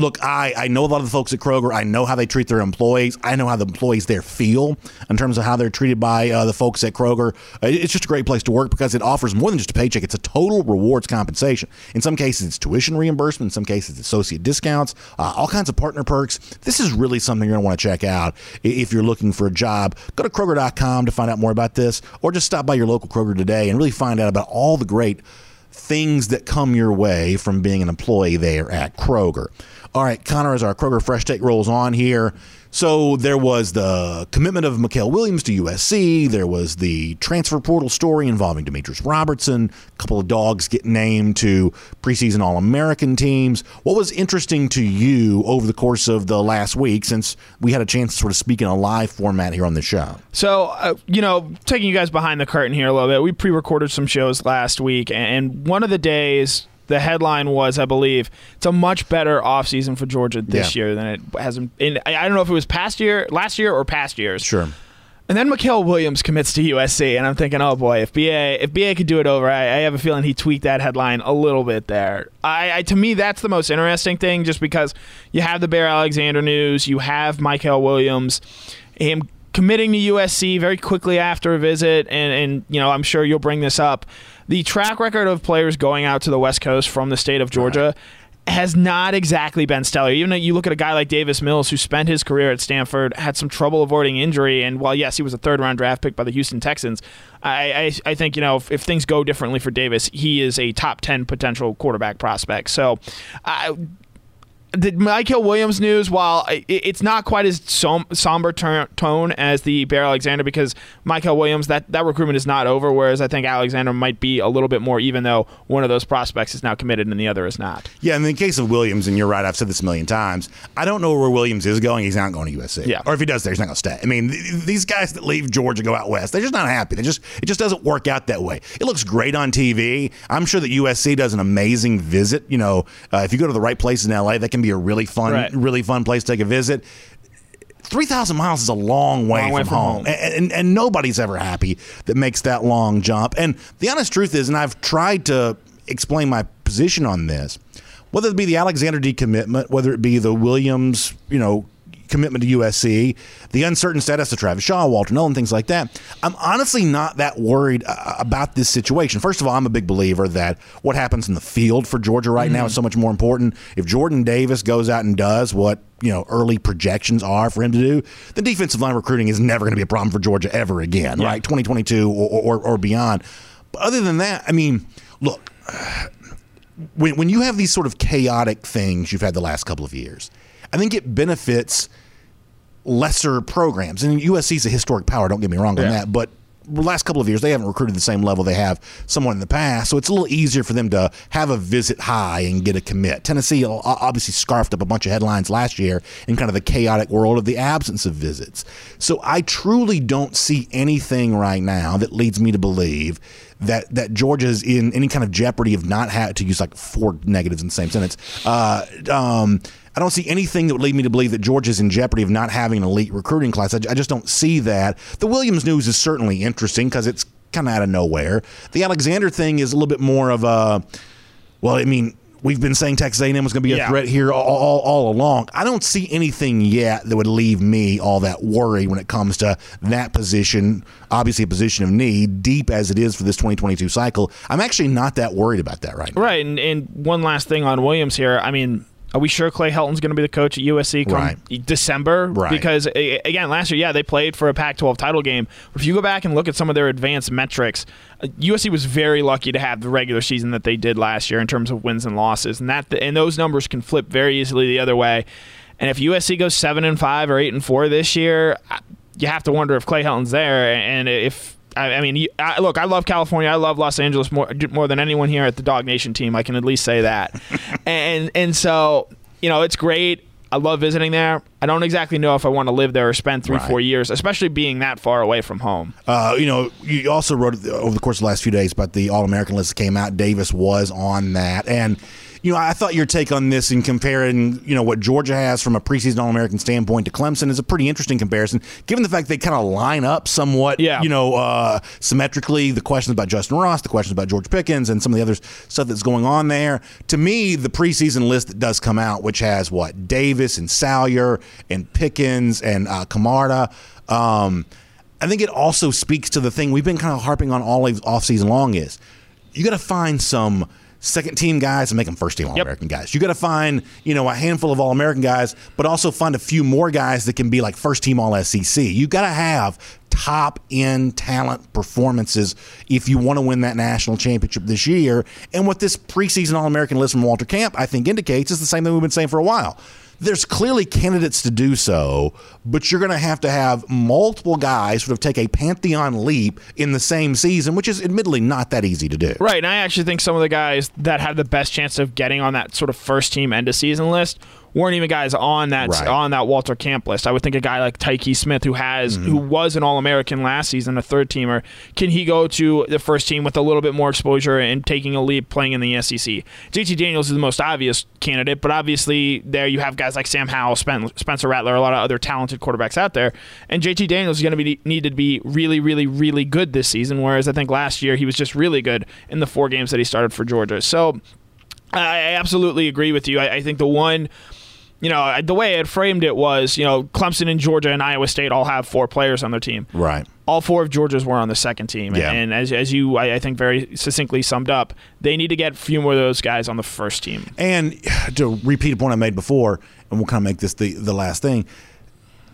[SPEAKER 3] look, I, I know a lot of the folks at Kroger. I know how they treat their employees. I know how the employees there feel in terms of how they're treated by uh, the folks at Kroger. Uh, It's just a great place to work because it offers more than just a paycheck. It's a total rewards compensation. In some cases, it's tuition reimbursement. In some cases, associate discounts, uh, all kinds of partner perks. This is really something you're going to want to check out if you're looking for a job. Go to Kroger.com to find out more about this, or just stop by your local Kroger today and really find out about all the great things that come your way from being an employee there at Kroger. All right, Connor, as our Kroger Fresh Take rolls on here. So there was the commitment of Mykel Williams to USC. There was the transfer portal story involving Demetrius Robertson. A couple of dogs get named to preseason All American teams. What was interesting to you over the course of the last week since we had a chance to sort of speak in a live format here on the show?
[SPEAKER 4] So, uh, you know, taking you guys behind the curtain here a little bit, we pre recorded some shows last week, and one of the days, the headline was, I believe, it's a much better offseason for Georgia this
[SPEAKER 3] Yeah.
[SPEAKER 4] year than it hasn't. In, I I don't know if it was past year, last year, or past years.
[SPEAKER 3] Sure.
[SPEAKER 4] And then Mykel Williams commits to USC, and I'm thinking, oh boy, if BA if BA could do it over, I, I have a feeling he tweaked that headline a little bit there. I, I to me that's the most interesting thing, just because you have the Bear Alexander news, you have Mykel Williams, him committing to USC very quickly after a visit, and and you know I'm sure you'll bring this up. The track record of players going out to the West Coast from the state of Georgia has not exactly been stellar. Even though you look at a guy like Davis Mills, who spent his career at Stanford, had some trouble avoiding injury, and while yes, he was a third round draft pick by the Houston Texans, I I, I think you know if, if things go differently for Davis, he is a top ten potential quarterback prospect. So. I the Mykel Williams news, while it's not quite as som- somber ter- tone as the Bear Alexander, because Mykel Williams that that recruitment is not over. Whereas I think Alexander might be a little bit more, even though one of those prospects is now committed and the other is not.
[SPEAKER 3] Yeah, and in the case of Williams, and you're right, I've said this a million times. I don't know where Williams is going. He's not going to USC.
[SPEAKER 4] Yeah.
[SPEAKER 3] Or if he does there, he's not going to stay. I mean, th- these guys that leave Georgia go out west, they're just not happy. They just it just doesn't work out that way. It looks great on TV. I'm sure that USC does an amazing visit. You know, uh, if you go to the right place in LA, that can be a really fun,
[SPEAKER 4] Right.
[SPEAKER 3] really fun place to take a visit. Three thousand miles is a long way,
[SPEAKER 4] Long
[SPEAKER 3] from,
[SPEAKER 4] way from
[SPEAKER 3] home,
[SPEAKER 4] home.
[SPEAKER 3] And, and and nobody's ever happy that makes that long jump. And the honest truth is, and I've tried to explain my position on this, whether it be the Alexander D commitment, whether it be the Williams, you know, commitment to USC, the uncertain status of Travis Shaw, Walter Nolan, things like that. I'm honestly not that worried uh, about this situation. First of all, I'm a big believer that what happens in the field for Georgia right now is so much more important. If Jordan Davis goes out and does what you know early projections are for him to do, the defensive line recruiting is never going to be a problem for Georgia ever again, right? 2022 or, or, or beyond. But other than that, I mean, look, *sighs* when, when you have these sort of chaotic things you've had the last couple of years, I think it benefits lesser programs. And USC is a historic power, don't get me wrong on that, but the last couple of years they haven't recruited the same level they have someone in the past. So it's a little easier for them to have a visit high and get a commit. Tennessee obviously scarfed up a bunch of headlines last year in kind of the chaotic world of the absence of visits. So I truly don't see anything right now that leads me to believe that that Georgia's in any kind of jeopardy of not having to use like four negatives in the same sentence. Uh, um, I don't see anything that would lead me to believe that Georgia's in jeopardy of not having an elite recruiting class. I, I just don't see that. The Williams news is certainly interesting because it's kind of out of nowhere. The Alexander thing is a little bit more of a well, I mean. We've been saying Texas A&M was going to be a
[SPEAKER 4] Yeah.
[SPEAKER 3] threat here all, all, all along. I don't see anything yet that would leave me all that worried when it comes to that position. Obviously, a position of need, deep as it is for this 2022 cycle. I'm actually not that worried about that right now.
[SPEAKER 4] Right, and, and one last thing on Williams here. I mean, are we sure Clay Helton's going to be the coach at USC come
[SPEAKER 3] Right.
[SPEAKER 4] December?
[SPEAKER 3] Right.
[SPEAKER 4] Because again, last year, yeah, they played for a Pac-12 title game. But if you go back and look at some of their advanced metrics, uh, USC was very lucky to have the regular season that they did last year in terms of wins and losses, and that and those numbers can flip very easily the other way. And if USC goes seven and five or eight and four this year, you have to wonder if Clay Helton's there, and if I, I mean, you- I, look, I love California. I love Los Angeles more more than anyone here at the Dog Nation team. I can at least say that. *laughs* and and so you know, it's great. I love visiting there. I don't exactly know if I want to live there or spend three,
[SPEAKER 3] Right.
[SPEAKER 4] four years, especially being that far away from home.
[SPEAKER 3] Uh, you know, you also wrote over the course of the last few days about the All American list that came out. Davis was on that, and you know, I thought your take on this in comparing, you know, what Georgia has from a preseason All American standpoint to Clemson is a pretty interesting comparison, given the fact they kind of line up somewhat,
[SPEAKER 4] Yeah.
[SPEAKER 3] you know, uh, symmetrically. The questions about Justin Ross, the questions about George Pickens, and some of the other stuff that's going on there. To me, the preseason list that does come out, which has what Davis and Salyer and Pickens and uh, Camarda. Um, I think it also speaks to the thing we've been kind of harping on all off season long is you got to find some second team guys and make them first team All American guys. You got to find you know a handful of All American guys, but also find a few more guys that can be like first team All SEC. You got to have top end talent performances if you want to win that national championship this year. And what this preseason All American list from Walter Camp I think indicates is the same thing we've been saying for a while there's clearly candidates to do so, but you're going to have to have multiple guys sort of take a pantheon leap in the same season, which is admittedly not that easy to do.
[SPEAKER 4] Right, and I actually think some of the guys that have the best chance of getting on that sort of first team end of season list weren't even guys on that
[SPEAKER 3] Right.
[SPEAKER 4] on that Walter Camp list. I would think a guy like Tyke Smith, who has
[SPEAKER 3] Mm-hmm.
[SPEAKER 4] who was an All American last season, a third teamer, can he go to the first team with a little bit more exposure and taking a leap playing in the SEC? JT Daniels is the most obvious candidate, but obviously there you have guys like Sam Howell, Spen- Spencer Rattler, a lot of other talented quarterbacks out there, and JT Daniels is going to be need to be really, really, really good this season. Whereas I think last year he was just really good in the four games that he started for Georgia. So. I absolutely agree with you. I, I think the one, you know, the way I had framed it was, you know, Clemson and Georgia and Iowa State all have four players on their team.
[SPEAKER 3] Right.
[SPEAKER 4] All four of Georgia's were on the second team.
[SPEAKER 3] Yeah.
[SPEAKER 4] And as, as you, I, I think, very succinctly summed up, they need to get a few more of those guys on the first team.
[SPEAKER 3] And *sighs* to repeat a point I made before, and we'll kind of make this the, the last thing.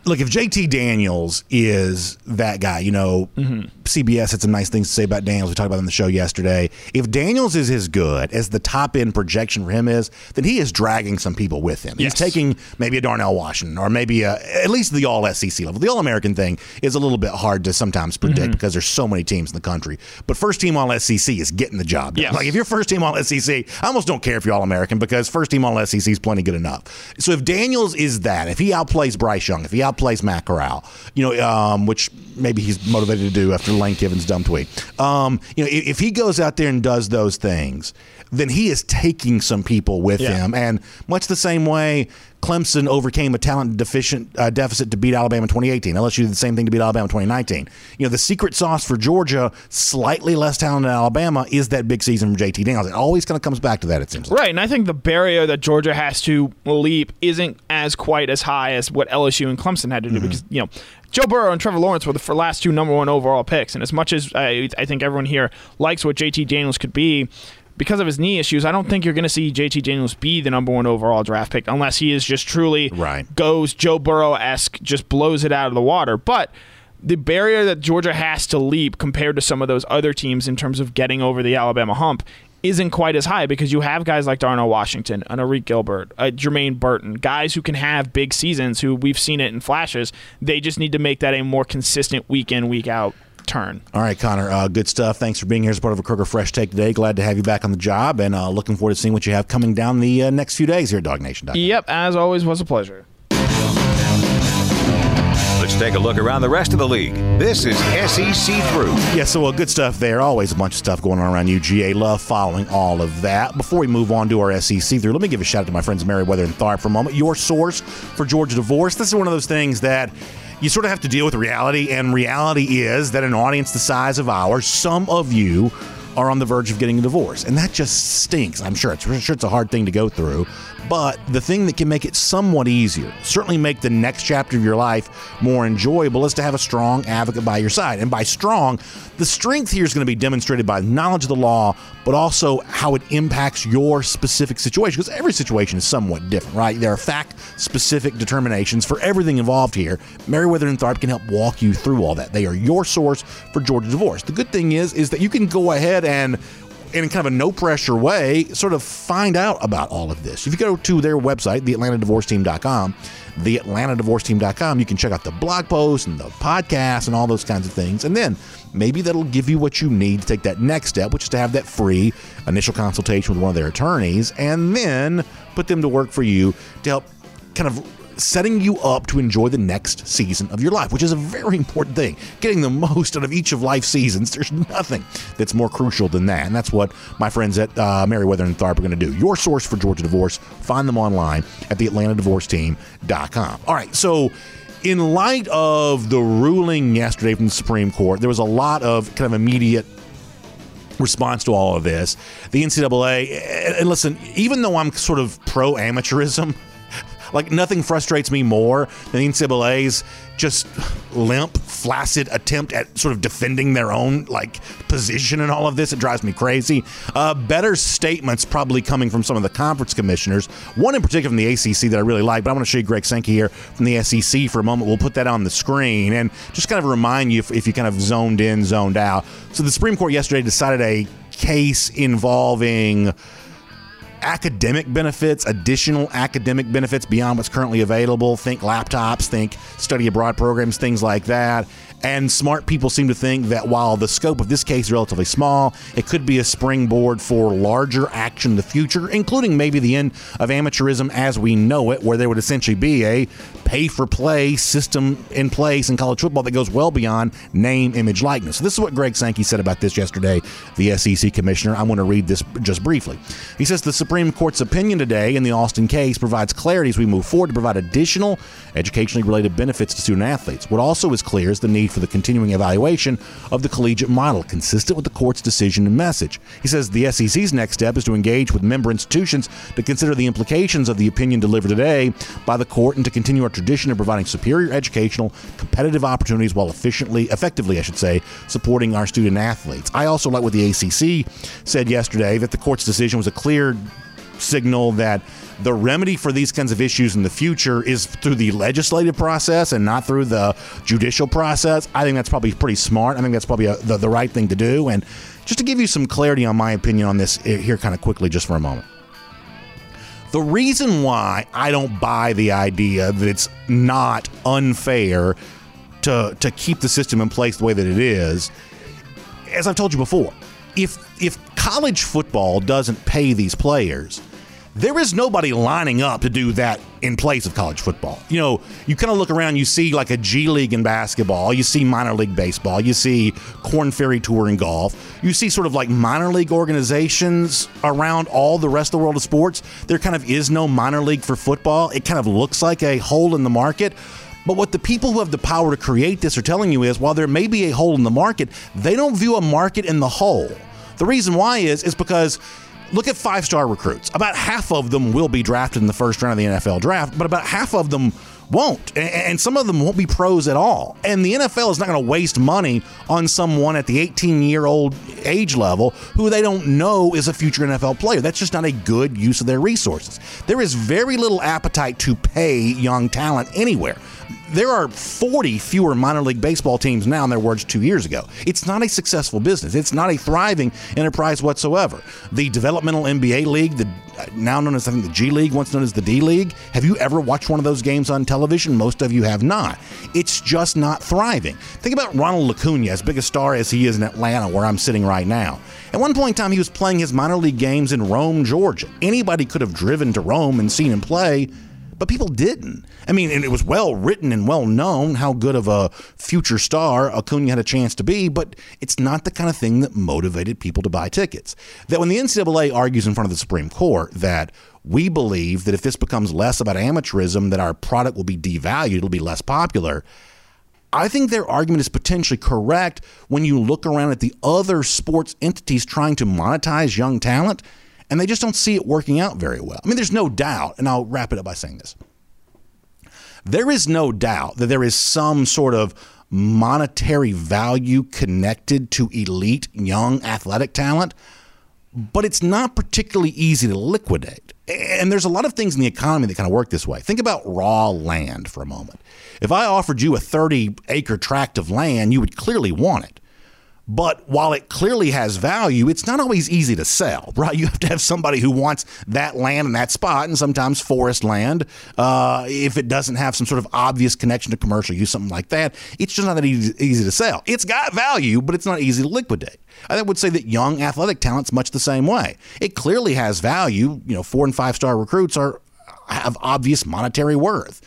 [SPEAKER 3] Look, if JT Daniels is that guy, you know, mm-hmm. CBS had some nice things to say about Daniels. We talked about it on the show yesterday. If Daniels is as good as the top end projection for him is, then he is dragging some people with him.
[SPEAKER 4] Yes.
[SPEAKER 3] He's taking maybe a Darnell Washington or maybe a, at least the All SEC level. The All American thing is a little bit hard to sometimes predict
[SPEAKER 4] Mm-hmm.
[SPEAKER 3] because there's so many teams in the country. But first team All SEC is getting the job done.
[SPEAKER 4] Yes.
[SPEAKER 3] Like if you're first team All SEC, I almost don't care if you're All American because first team All SEC is plenty good enough. So if Daniels is that, if he outplays Bryce Young, if he outplays Matt Corral, you know, um, which maybe he's motivated to do after Lane Kiffins' dumb tweet, um, you know, if, if he goes out there and does those things, then he is taking some people with
[SPEAKER 4] Yeah.
[SPEAKER 3] him, and much the same way. Clemson overcame a talent deficient uh, deficit to beat Alabama in 2018. LSU did the same thing to beat Alabama in 2019. You know, the secret sauce for Georgia, slightly less talented than Alabama, is that big season from JT Daniels. It always kind of comes back to that, it seems like.
[SPEAKER 4] Right, and I think the barrier that Georgia has to leap isn't as quite as high as what LSU and Clemson had to do because you know Joe Burrow and Trevor Lawrence were the last two number one overall picks, and as much as I, I think everyone here likes what JT Daniels could be. Because of his knee issues, I don't think you're going to see JT Daniels be the number one overall draft pick unless he is just truly
[SPEAKER 3] Right.
[SPEAKER 4] goes Joe Burrow esque, just blows it out of the water. But the barrier that Georgia has to leap compared to some of those other teams in terms of getting over the Alabama hump isn't quite as high because you have guys like Darnell Washington, an Arik Gilbert, a Jermaine Burton, guys who can have big seasons who we've seen it in flashes. They just need to make that a more consistent week in, week out turn.
[SPEAKER 3] All right, Connor, uh, good stuff. Thanks for being here as part of a Kroger Fresh Take today. Glad to have you back on the job and uh, looking forward to seeing what you have coming down the uh, next few days here at DogNation.
[SPEAKER 4] Yep, as always, was a pleasure.
[SPEAKER 2] Let's take a look around the rest of the league. This is SEC Through.
[SPEAKER 3] Yeah, so uh, good stuff there. Always a bunch of stuff going on around UGA. Love following all of that. Before we move on to our SEC through, let me give a shout out to my friends Meriwether and Tharp for a moment. Your source for Georgia divorce. This is one of those things that you sort of have to deal with reality, and reality is that an audience the size of ours, some of you are on the verge of getting a divorce, and that just stinks. I'm sure it's I'm sure it's a hard thing to go through, but the thing that can make it somewhat easier, certainly make the next chapter of your life more enjoyable, is to have a strong advocate by your side. And by strong, the strength here is going to be demonstrated by knowledge of the law, but also how it impacts your specific situation. Because every situation is somewhat different, right? There are fact-specific determinations for everything involved here. Meriwether and Tharp can help walk you through all that. They are your source for Georgia divorce. The good thing is, is that you can go ahead and in kind of a no pressure way, sort of find out about all of this. If you go to their website, theatlantadivorceteam.com, theatlantadivorceteam.com, you can check out the blog posts and the podcast and all those kinds of things. And then maybe that'll give you what you need to take that next step, which is to have that free initial consultation with one of their attorneys and then put them to work for you to help kind of setting you up to enjoy the next season of your life, which is a very important thing. Getting the most out of each of life's seasons, there's nothing that's more crucial than that. And that's what my friends at uh, Meriwether and Tharp are going to do. Your source for Georgia divorce, find them online at theatlantadivorceteam.com. All right, so in light of the ruling yesterday from the Supreme Court, there was a lot of kind of immediate response to all of this. The NCAA, and listen, even though I'm sort of pro amateurism, like nothing frustrates me more than the NCAA's just limp, flaccid attempt at sort of defending their own like position and all of this. It drives me crazy. Uh, better statements probably coming from some of the conference commissioners. One in particular from the ACC that I really like, but I want to show you Greg Sankey here from the SEC for a moment. We'll put that on the screen and just kind of remind you if, if you kind of zoned in, zoned out. So the Supreme Court yesterday decided a case involving academic benefits, additional academic benefits beyond what's currently available. Think laptops, think study abroad programs, things like that. And smart people seem to think that while the scope of this case is relatively small, it could be a springboard for larger action in the future, including maybe the end of amateurism as we know it, where there would essentially be a pay for play system in place in college football that goes well beyond name, image, likeness. This is what Greg Sankey said about this yesterday, the SEC commissioner. I want to read this just briefly. He says the Supreme Court's opinion today in the Alston case provides clarity as we move forward to provide additional educationally related benefits to student athletes. What also is clear is the need for the continuing evaluation of the collegiate model, consistent with the court's decision and message. He says the SEC's next step is to engage with member institutions to consider the implications of the opinion delivered today by the court and to continue our tradition of providing superior educational, competitive opportunities while efficiently, effectively, I should say, supporting our student athletes. I also like what the ACC said yesterday that the court's decision was a clear signal that the remedy for these kinds of issues in the future is through the legislative process and not through the judicial process. I think that's probably pretty smart. I think that's probably a, the, the right thing to do. And just to give you some clarity on my opinion on this eh, here, kind of quickly, just for a moment. The reason why I don't buy the idea that it's not unfair to, to keep the system in place the way that it is, as I've told you before, if if college football doesn't pay these players, there is nobody lining up to do that in place of college football. You know, you kind of look around, you see like a G League in basketball, you see minor league baseball, you see Korn Ferry Tour in golf, you see sort of like minor league organizations around all the rest of the world of sports. There kind of is no minor league for football. It kind of looks like a hole in the market. But what the people who have the power to create this are telling you is while there may be a hole in the market, they don't view a market in the whole. The reason why is is because look at five star recruits. About half of them will be drafted in the first round of the NFL draft, but about half of them won't. And some of them won't be pros at all. And the NFL is not going to waste money on someone at the 18 year old age level who they don't know is a future NFL player. That's just not a good use of their resources. There is very little appetite to pay young talent anywhere there are 40 fewer minor league baseball teams now than there were two years ago. It's not a successful business. It's not a thriving enterprise whatsoever. The developmental NBA league, the now known as I think the G League, once known as the D League. Have you ever watched one of those games on television? Most of you have not. It's just not thriving. Think about Ronald Acuna, as big a star as he is in Atlanta, where I'm sitting right now. At one point in time, he was playing his minor league games in Rome, Georgia. Anybody could have driven to Rome and seen him play but people didn't. I mean, and it was well written and well known how good of a future star Acuna had a chance to be, but it's not the kind of thing that motivated people to buy tickets. That when the NCAA argues in front of the Supreme Court that we believe that if this becomes less about amateurism, that our product will be devalued, it'll be less popular. I think their argument is potentially correct when you look around at the other sports entities trying to monetize young talent and they just don't see it working out very well. I mean, there's no doubt, and I'll wrap it up by saying this. There is no doubt that there is some sort of monetary value connected to elite young athletic talent, but it's not particularly easy to liquidate. And there's a lot of things in the economy that kind of work this way. Think about raw land for a moment. If I offered you a 30 acre tract of land, you would clearly want it. But while it clearly has value, it's not always easy to sell, *laughs* right? You have to have somebody who wants that land and that spot, and sometimes forest land. Uh, if it doesn't have some sort of obvious connection to commercial use, something like that, it's just not that easy, easy to sell. It's got value, but it's not easy to liquidate. I would say that young athletic talent's much the same way. It clearly has value. You know, four and five star recruits are have obvious monetary worth.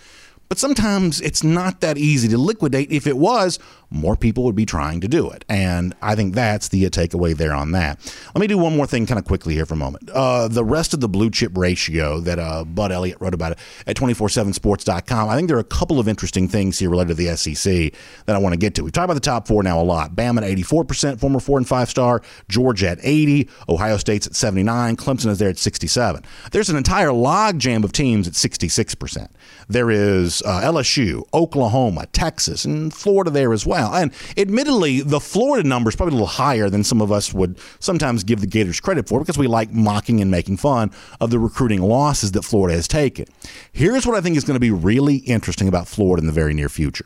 [SPEAKER 3] But sometimes it's not that easy to liquidate. If it was, more people would be trying to do it. And I think that's the takeaway there on that. Let me do one more thing kind of quickly here for a moment. Uh, the rest of the blue chip ratio that uh, Bud Elliott wrote about it at 247sports.com, I think there are a couple of interesting things here related to the SEC that I want to get to. We've talked about the top four now a lot. Bama at 84%, former four and five star, Georgia at 80, Ohio State's at 79, Clemson is there at 67. There's an entire logjam of teams at 66%. There is uh, LSU, Oklahoma, Texas, and Florida there as well. And admittedly, the Florida number is probably a little higher than some of us would sometimes give the Gators credit for because we like mocking and making fun of the recruiting losses that Florida has taken. Here's what I think is going to be really interesting about Florida in the very near future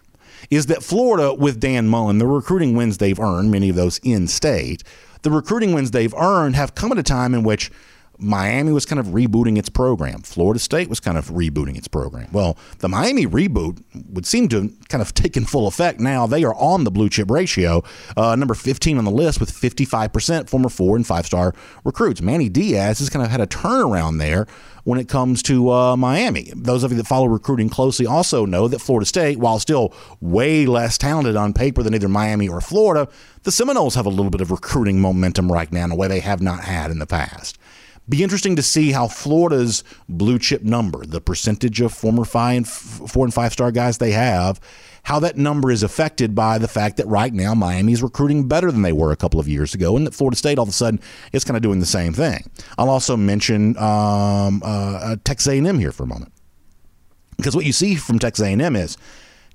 [SPEAKER 3] is that Florida, with Dan Mullen, the recruiting wins they've earned, many of those in state, the recruiting wins they've earned have come at a time in which Miami was kind of rebooting its program. Florida State was kind of rebooting its program. Well, the Miami reboot would seem to have kind of *laughs* taken full effect now. They are on the blue chip ratio, uh, number 15 on the list with 55% former four and five star recruits. Manny Diaz has kind of had a turnaround there when it comes to uh, Miami. Those of you that follow recruiting closely also know that Florida State, while still way less talented on paper than either Miami or Florida, the Seminoles have a little bit of recruiting momentum right now in a way they have not had in the past. Be interesting to see how Florida's blue chip number, the percentage of former five and four and five star guys they have, how that number is affected by the fact that right now Miami is recruiting better than they were a couple of years ago, and that Florida State all of a sudden is kind of doing the same thing. I'll also mention um, uh, uh Texas A&M here for a moment, because what you see from Texas A&M is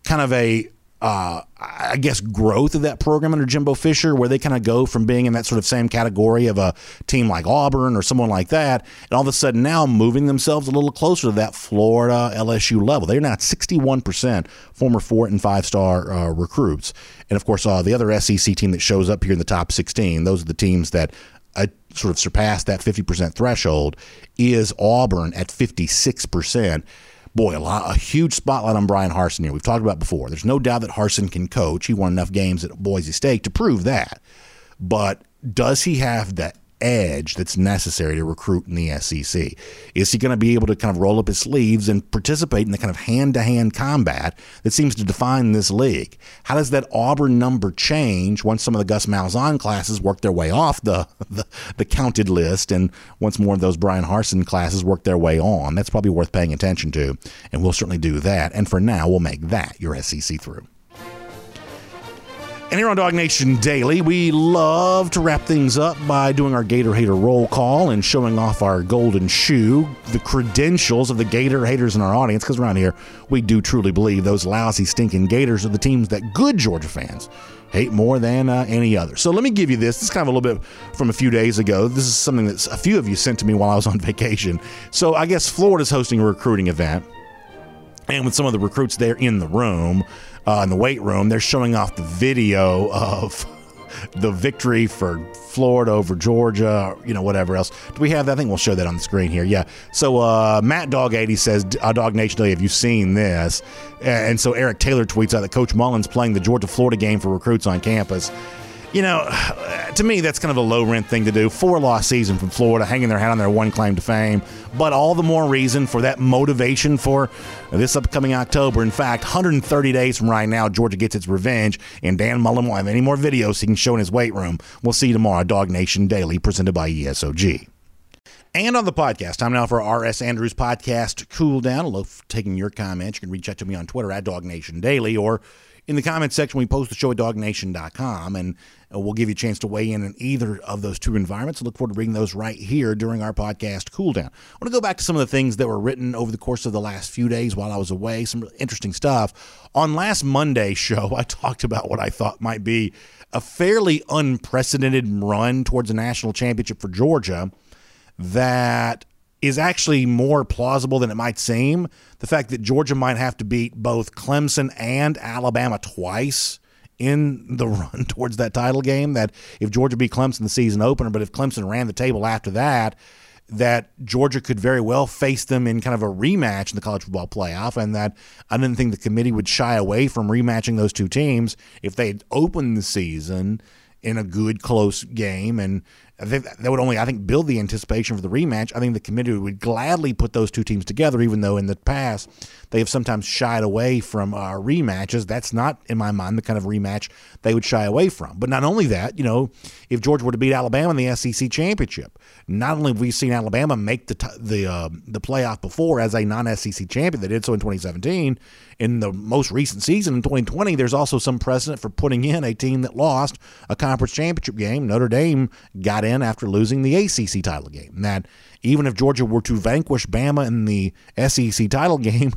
[SPEAKER 3] kind of a uh, I guess, growth of that program under Jimbo Fisher, where they kind of go from being in that sort of same category of a team like Auburn or someone like that, and all of a sudden now moving themselves a little closer to that Florida LSU level. They're now at 61% former four and five star uh, recruits. And of course, uh, the other SEC team that shows up here in the top 16, those are the teams that uh, sort of surpass that 50% threshold, is Auburn at 56% boy, a, lot, a huge spotlight on Bryan Harsin here. We've talked about before. There's no doubt that Harsin can coach. He won enough games at Boise State to prove that. But does he have that edge that's necessary to recruit in the SEC? Is he going to be able to kind of roll up his sleeves and participate in the kind of hand to hand combat that seems to define this league? How does that Auburn number change once some of the Gus Malzahn classes work their way off the, the, the counted list and once more of those Bryan Harsin classes work their way on? That's probably worth paying attention to, and we'll certainly do that. And for now, we'll make that your SEC through. And here on Dog Nation Daily, we love to wrap things up by doing our Gator Hater roll call and showing off our golden shoe, the credentials of the Gator haters in our audience, because around here, we do truly believe those lousy, stinking Gators are the teams that good Georgia fans hate more than uh, any other. So let me give you this. This is kind of a little bit from a few days ago. This is something that a few of you sent to me while I was on *laughs* vacation. So I guess Florida's hosting a recruiting event. And with some of the recruits there in the room, uh, in the weight room, they're showing off the video of *laughs* the victory for Florida over Georgia, you know, whatever else. Do we have that? I think we'll show that on the screen here. Yeah. So uh, Matt Dog 80 says, uh, Dog Nation have you seen this? And so Eric Taylor tweets out that Coach Mullen's playing the Georgia Florida game for recruits on campus you know, to me, that's kind of a low rent thing to do. Four loss season from Florida, hanging their hat on their one claim to fame. But all the more reason for that motivation for this upcoming October. In fact, 130 days from right now, Georgia gets its revenge, and Dan Mullen won't have any more videos he can show in his weight room. We'll see you tomorrow, Dog Nation Daily, presented by ESOG. And on the podcast, time now for RS Andrews podcast Cool Down. I love taking your comments. You can reach out to me on Twitter at Dog Nation Daily or in the comments section, we post the show at dognation.com, and uh, we'll give you a chance to weigh in in either of those two environments. I look forward to bringing those right here during our podcast cool down. I want to go back to some of the things that were written over the course of the last few days while I was away, some interesting stuff. On last Monday's show, *laughs* I talked about what I thought might be a fairly unprecedented run towards a national championship for Georgia that is actually more plausible than it might seem. The fact that Georgia might have to beat both Clemson and Alabama twice in the *laughs* run towards that title game. That if Georgia beat Clemson the season opener, but if Clemson ran the table after that, that Georgia could very well face them in kind of a rematch in the college football playoff, and that I didn't think the committee would shy away from rematching those two teams if they had opened the season in a good close game and that would only, I think, build the anticipation for the rematch. I think the committee would gladly put those two teams together, even though in the past they have sometimes shied away from uh, rematches. That's not, in my mind, the kind of rematch they would shy away from. But not only that, you know, if Georgia were to beat Alabama in the SEC championship, not only have we seen Alabama make the t- the uh, the playoff before as a non-SEC champion, they did so in 2017. In the most recent season in 2020, there's also some precedent for putting in a team that lost a conference championship game. Notre Dame got in after losing the ACC title game. That even if Georgia were to vanquish Bama in the SEC title *laughs* game,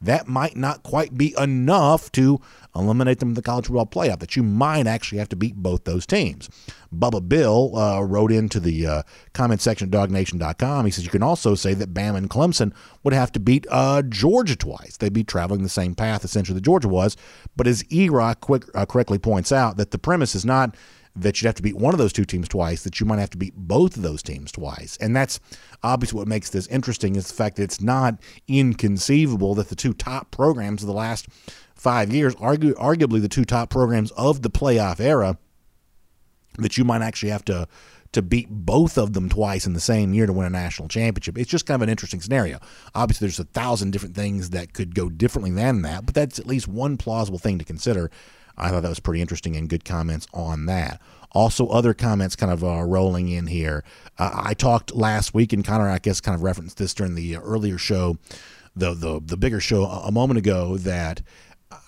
[SPEAKER 3] that might not quite be enough to eliminate them in the college football playoff, that you might actually have to beat both those teams. Bubba Bill uh, wrote into the uh, comment section at dognation.com. He says you can also say that Bama and Clemson would have to beat uh, Georgia twice. They'd be traveling the same path essentially that Georgia was. But as Erock uh, correctly points out, that the premise is not that you'd have to beat one of those two teams twice, that you might have to beat both of those teams twice. And that's obviously what makes this interesting is the fact that it's not inconceivable that the two top programs of the last five years, argue, arguably the two top programs of the playoff era, that you might actually have to to beat both of them twice in the same year to win a national championship. It's just kind of an interesting scenario. Obviously, there's a thousand different things that could go differently than that, but that's at least one plausible thing to consider I thought that was pretty interesting and good comments on that. Also, other comments kind of uh, rolling in here. Uh, I talked last week, and Connor, I guess, kind of referenced this during the earlier show, the the the bigger show a moment ago that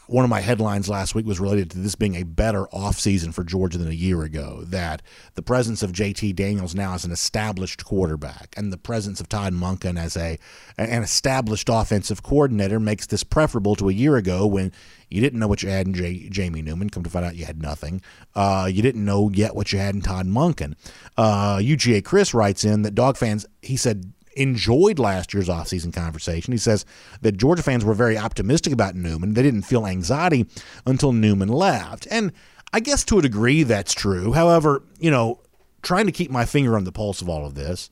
[SPEAKER 3] one of my headlines last week was related to this being a better offseason for Georgia than a year ago. That the presence of JT Daniels now as an established quarterback and the presence of Todd Monken as a an established offensive coordinator makes this preferable to a year ago when you didn't know what you had in J- Jamie Newman. Come to find out, you had nothing. Uh, you didn't know yet what you had in Todd Monken. Uh, UGA Chris writes in that dog fans. He said enjoyed last year's offseason conversation. He says that Georgia fans were very optimistic about Newman. They didn't feel anxiety until Newman left. And I guess to a degree that's true. However, you know, trying to keep my finger on the pulse of all of this,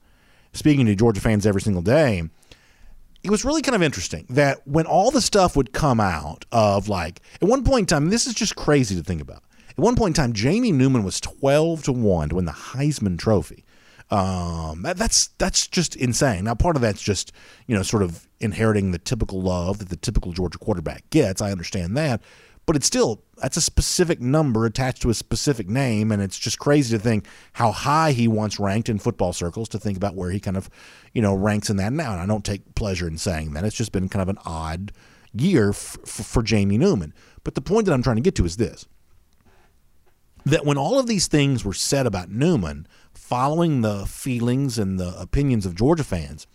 [SPEAKER 3] speaking to Georgia fans every single day, it was really kind of interesting that when all the stuff would come out of like at one point in time, this is just crazy to think about. At one point in time, Jamie Newman was 12 to 1 to win the Heisman Trophy. Um, that, that's that's just insane. Now, part of that's just you know sort of inheriting the typical love that the typical Georgia quarterback gets. I understand that, but it's still that's a specific number attached to a specific name, and it's just crazy to think how high he once ranked in football circles. To think about where he kind of you know ranks in that now, and I don't take pleasure in saying that. It's just been kind of an odd year f- f- for Jamie Newman. But the point that I'm trying to get to is this that when all of these things were said about Newman, following the feelings and the opinions of Georgia fans,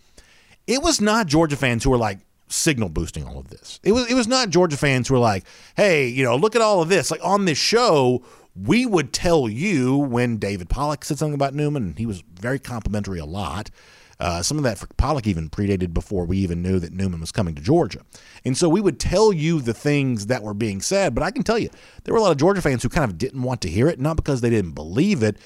[SPEAKER 3] it was not Georgia fans who were like signal boosting all of this. It was it was not Georgia fans who were like, "Hey, you know, look at all of this." Like on this show, we would tell you when David Pollack said something about Newman, and he was very complimentary a lot. Uh, some of that for Pollack even predated before we even knew that Newman was coming to Georgia. And so we would tell you the things that were being said, but I can tell you, there were a lot of Georgia fans who kind of didn't want to hear it, not because they didn't believe it,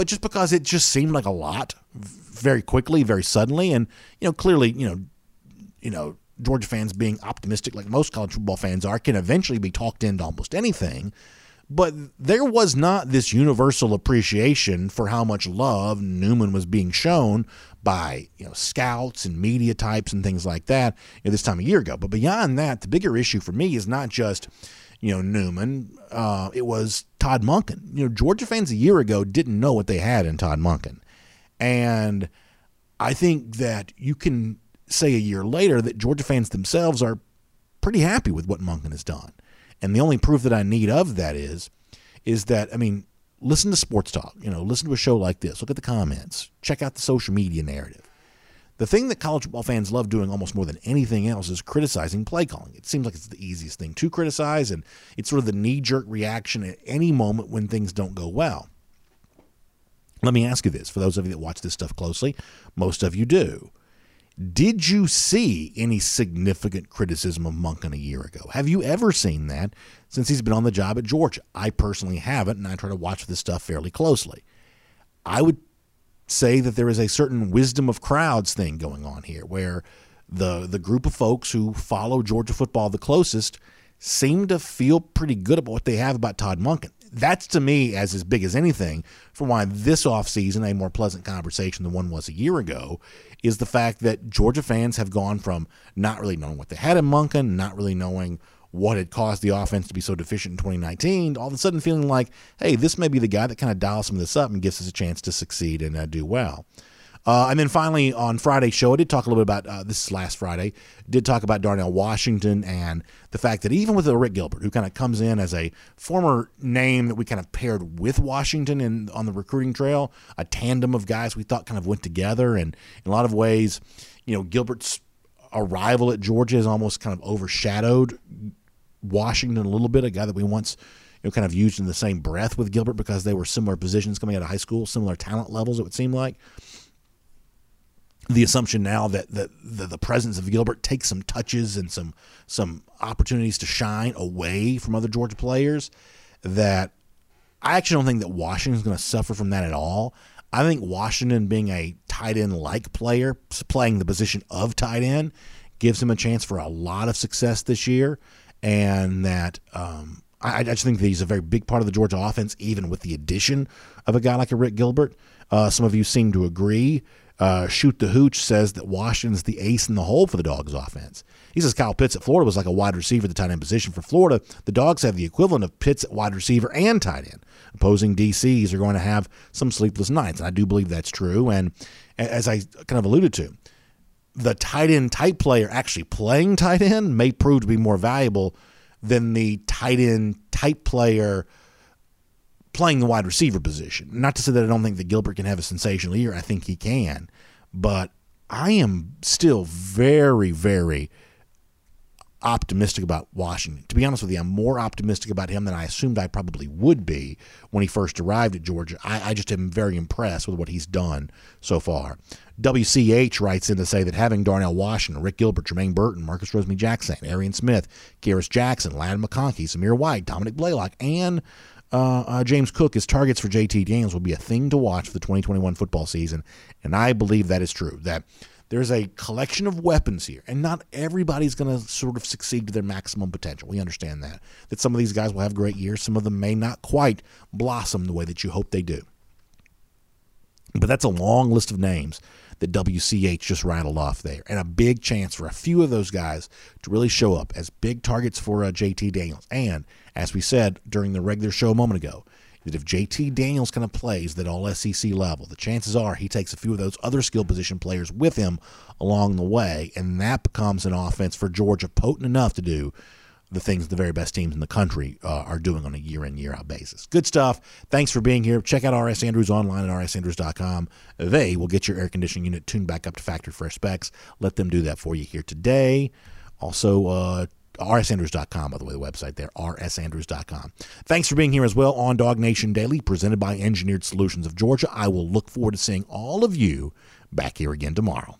[SPEAKER 3] but just because it just seemed like a lot very quickly, very suddenly. And, you know, clearly, you know, you know, Georgia fans being optimistic like most college football fans are can eventually be talked into almost anything. But there was not this universal appreciation for how much love Newman was being shown by you know scouts and media types and things like that you know, this time a year ago. But beyond that, the bigger issue for me is not just you know Newman. Uh, it was Todd Monken. You know Georgia fans a year ago didn't know what they had in Todd Monken, and I think that you can say a year later that Georgia fans themselves are pretty happy with what Monken has done. And the only proof that I need of that is, is that I mean, listen to sports talk. You know, listen to a show like this. Look at the comments. Check out the social media narrative. The thing that college football fans love doing almost more than anything else is criticizing play calling. It seems like it's the easiest thing to criticize, and it's sort of the knee jerk reaction at any moment when things don't go well. Let me ask you this for those of you that watch this stuff closely, most of you do. Did you see any significant criticism of Monken a year ago? Have you ever seen that since he's been on the job at Georgia? I personally haven't, and I try to watch this stuff fairly closely. I would say that there is a certain wisdom of crowds thing going on here, where the the group of folks who follow Georgia football the closest seem to feel pretty good about what they have about Todd Monken that's to me as as big as anything for why this offseason a more pleasant conversation than one was a year ago is the fact that Georgia fans have gone from not really knowing what they had in Monken, not really knowing what had caused the offense to be so deficient in 2019, all of a sudden feeling like, hey, this may be the guy that kind of dials some of this up and gives us a chance to succeed and uh, do well. Uh, and then finally on Friday's show, I did talk a little bit about uh, this is last Friday. Did talk about Darnell Washington and the fact that even with Arik Gilbert, who kind of comes in as a former name that we kind of paired with Washington in on the recruiting trail, a tandem of guys we thought kind of went together, and in a lot of ways, you know, Gilbert's arrival at Georgia has almost kind of overshadowed Washington a little bit, a guy that we once you know, kind of used in the same breath with Gilbert because they were similar positions coming out of high school, similar talent levels, it would seem like the assumption now that the, the, the presence of Gilbert takes some touches and some some opportunities to shine away from other Georgia players. That I actually don't think that Washington's going to suffer from that at all. I think Washington being a tight end like player, playing the position of tight end, gives him a chance for a lot of success this year, and that. Um, I, I just think that he's a very big part of the Georgia offense, even with the addition of a guy like Arik Gilbert. Uh, some of you seem to agree. Uh, Shoot the Hooch says that Washington's the ace in the hole for the Dogs offense. He says Kyle Pitts at Florida was like a wide receiver at the tight end position. For Florida, the Dogs have the equivalent of Pitts at wide receiver and tight end. Opposing DCs are going to have some sleepless nights, and I do believe that's true. And as I kind of alluded to, the tight end type player actually playing tight end may prove to be more valuable than the tight end type player playing the wide receiver position. Not to say that I don't think that Gilbert can have a sensational year. I think he can. But I am still very, very optimistic about Washington. To be honest with you, I'm more optimistic about him than I assumed I probably would be when he first arrived at Georgia. I, I, just am very impressed with what he's done so far. WCH writes in to say that having Darnell Washington, Arik Gilbert, Jermaine Burton, Marcus Rosemy-Jacksaint, Arian Smith, Kearis Jackson, Ladd McConkey, Zamir White, Dominick Blaylock, and uh, uh, James Cook as targets for JT Daniels will be a thing to watch for the 2021 football season. And I believe that is true. That there's a collection of weapons here, and not everybody's going to sort of succeed to their maximum potential. We understand that. That some of these guys will have great years, some of them may not quite blossom the way that you hope they do. But that's a long list of names that WCH just rattled off there, and a big chance for a few of those guys to really show up as big targets for uh, JT Daniels. And as we said during the regular show a moment ago, that if JT Daniels kind of plays that all SEC level, the chances are he takes a few of those other skill position players with him along the way, and that becomes an offense for Georgia potent enough to do the things the very best teams in the country uh, are doing on a year in, year out basis. Good stuff. Thanks for being here. Check out RS Andrews online at rsandrews.com. They will get your air conditioning unit tuned back up to factory fresh specs. Let them do that for you here today. Also, uh, rsandrews.com, by the way, the website there, rsandrews.com. Thanks for being here as well on Dog Nation Daily, presented by Engineered Solutions of Georgia. I will look forward to seeing all of you back here again tomorrow.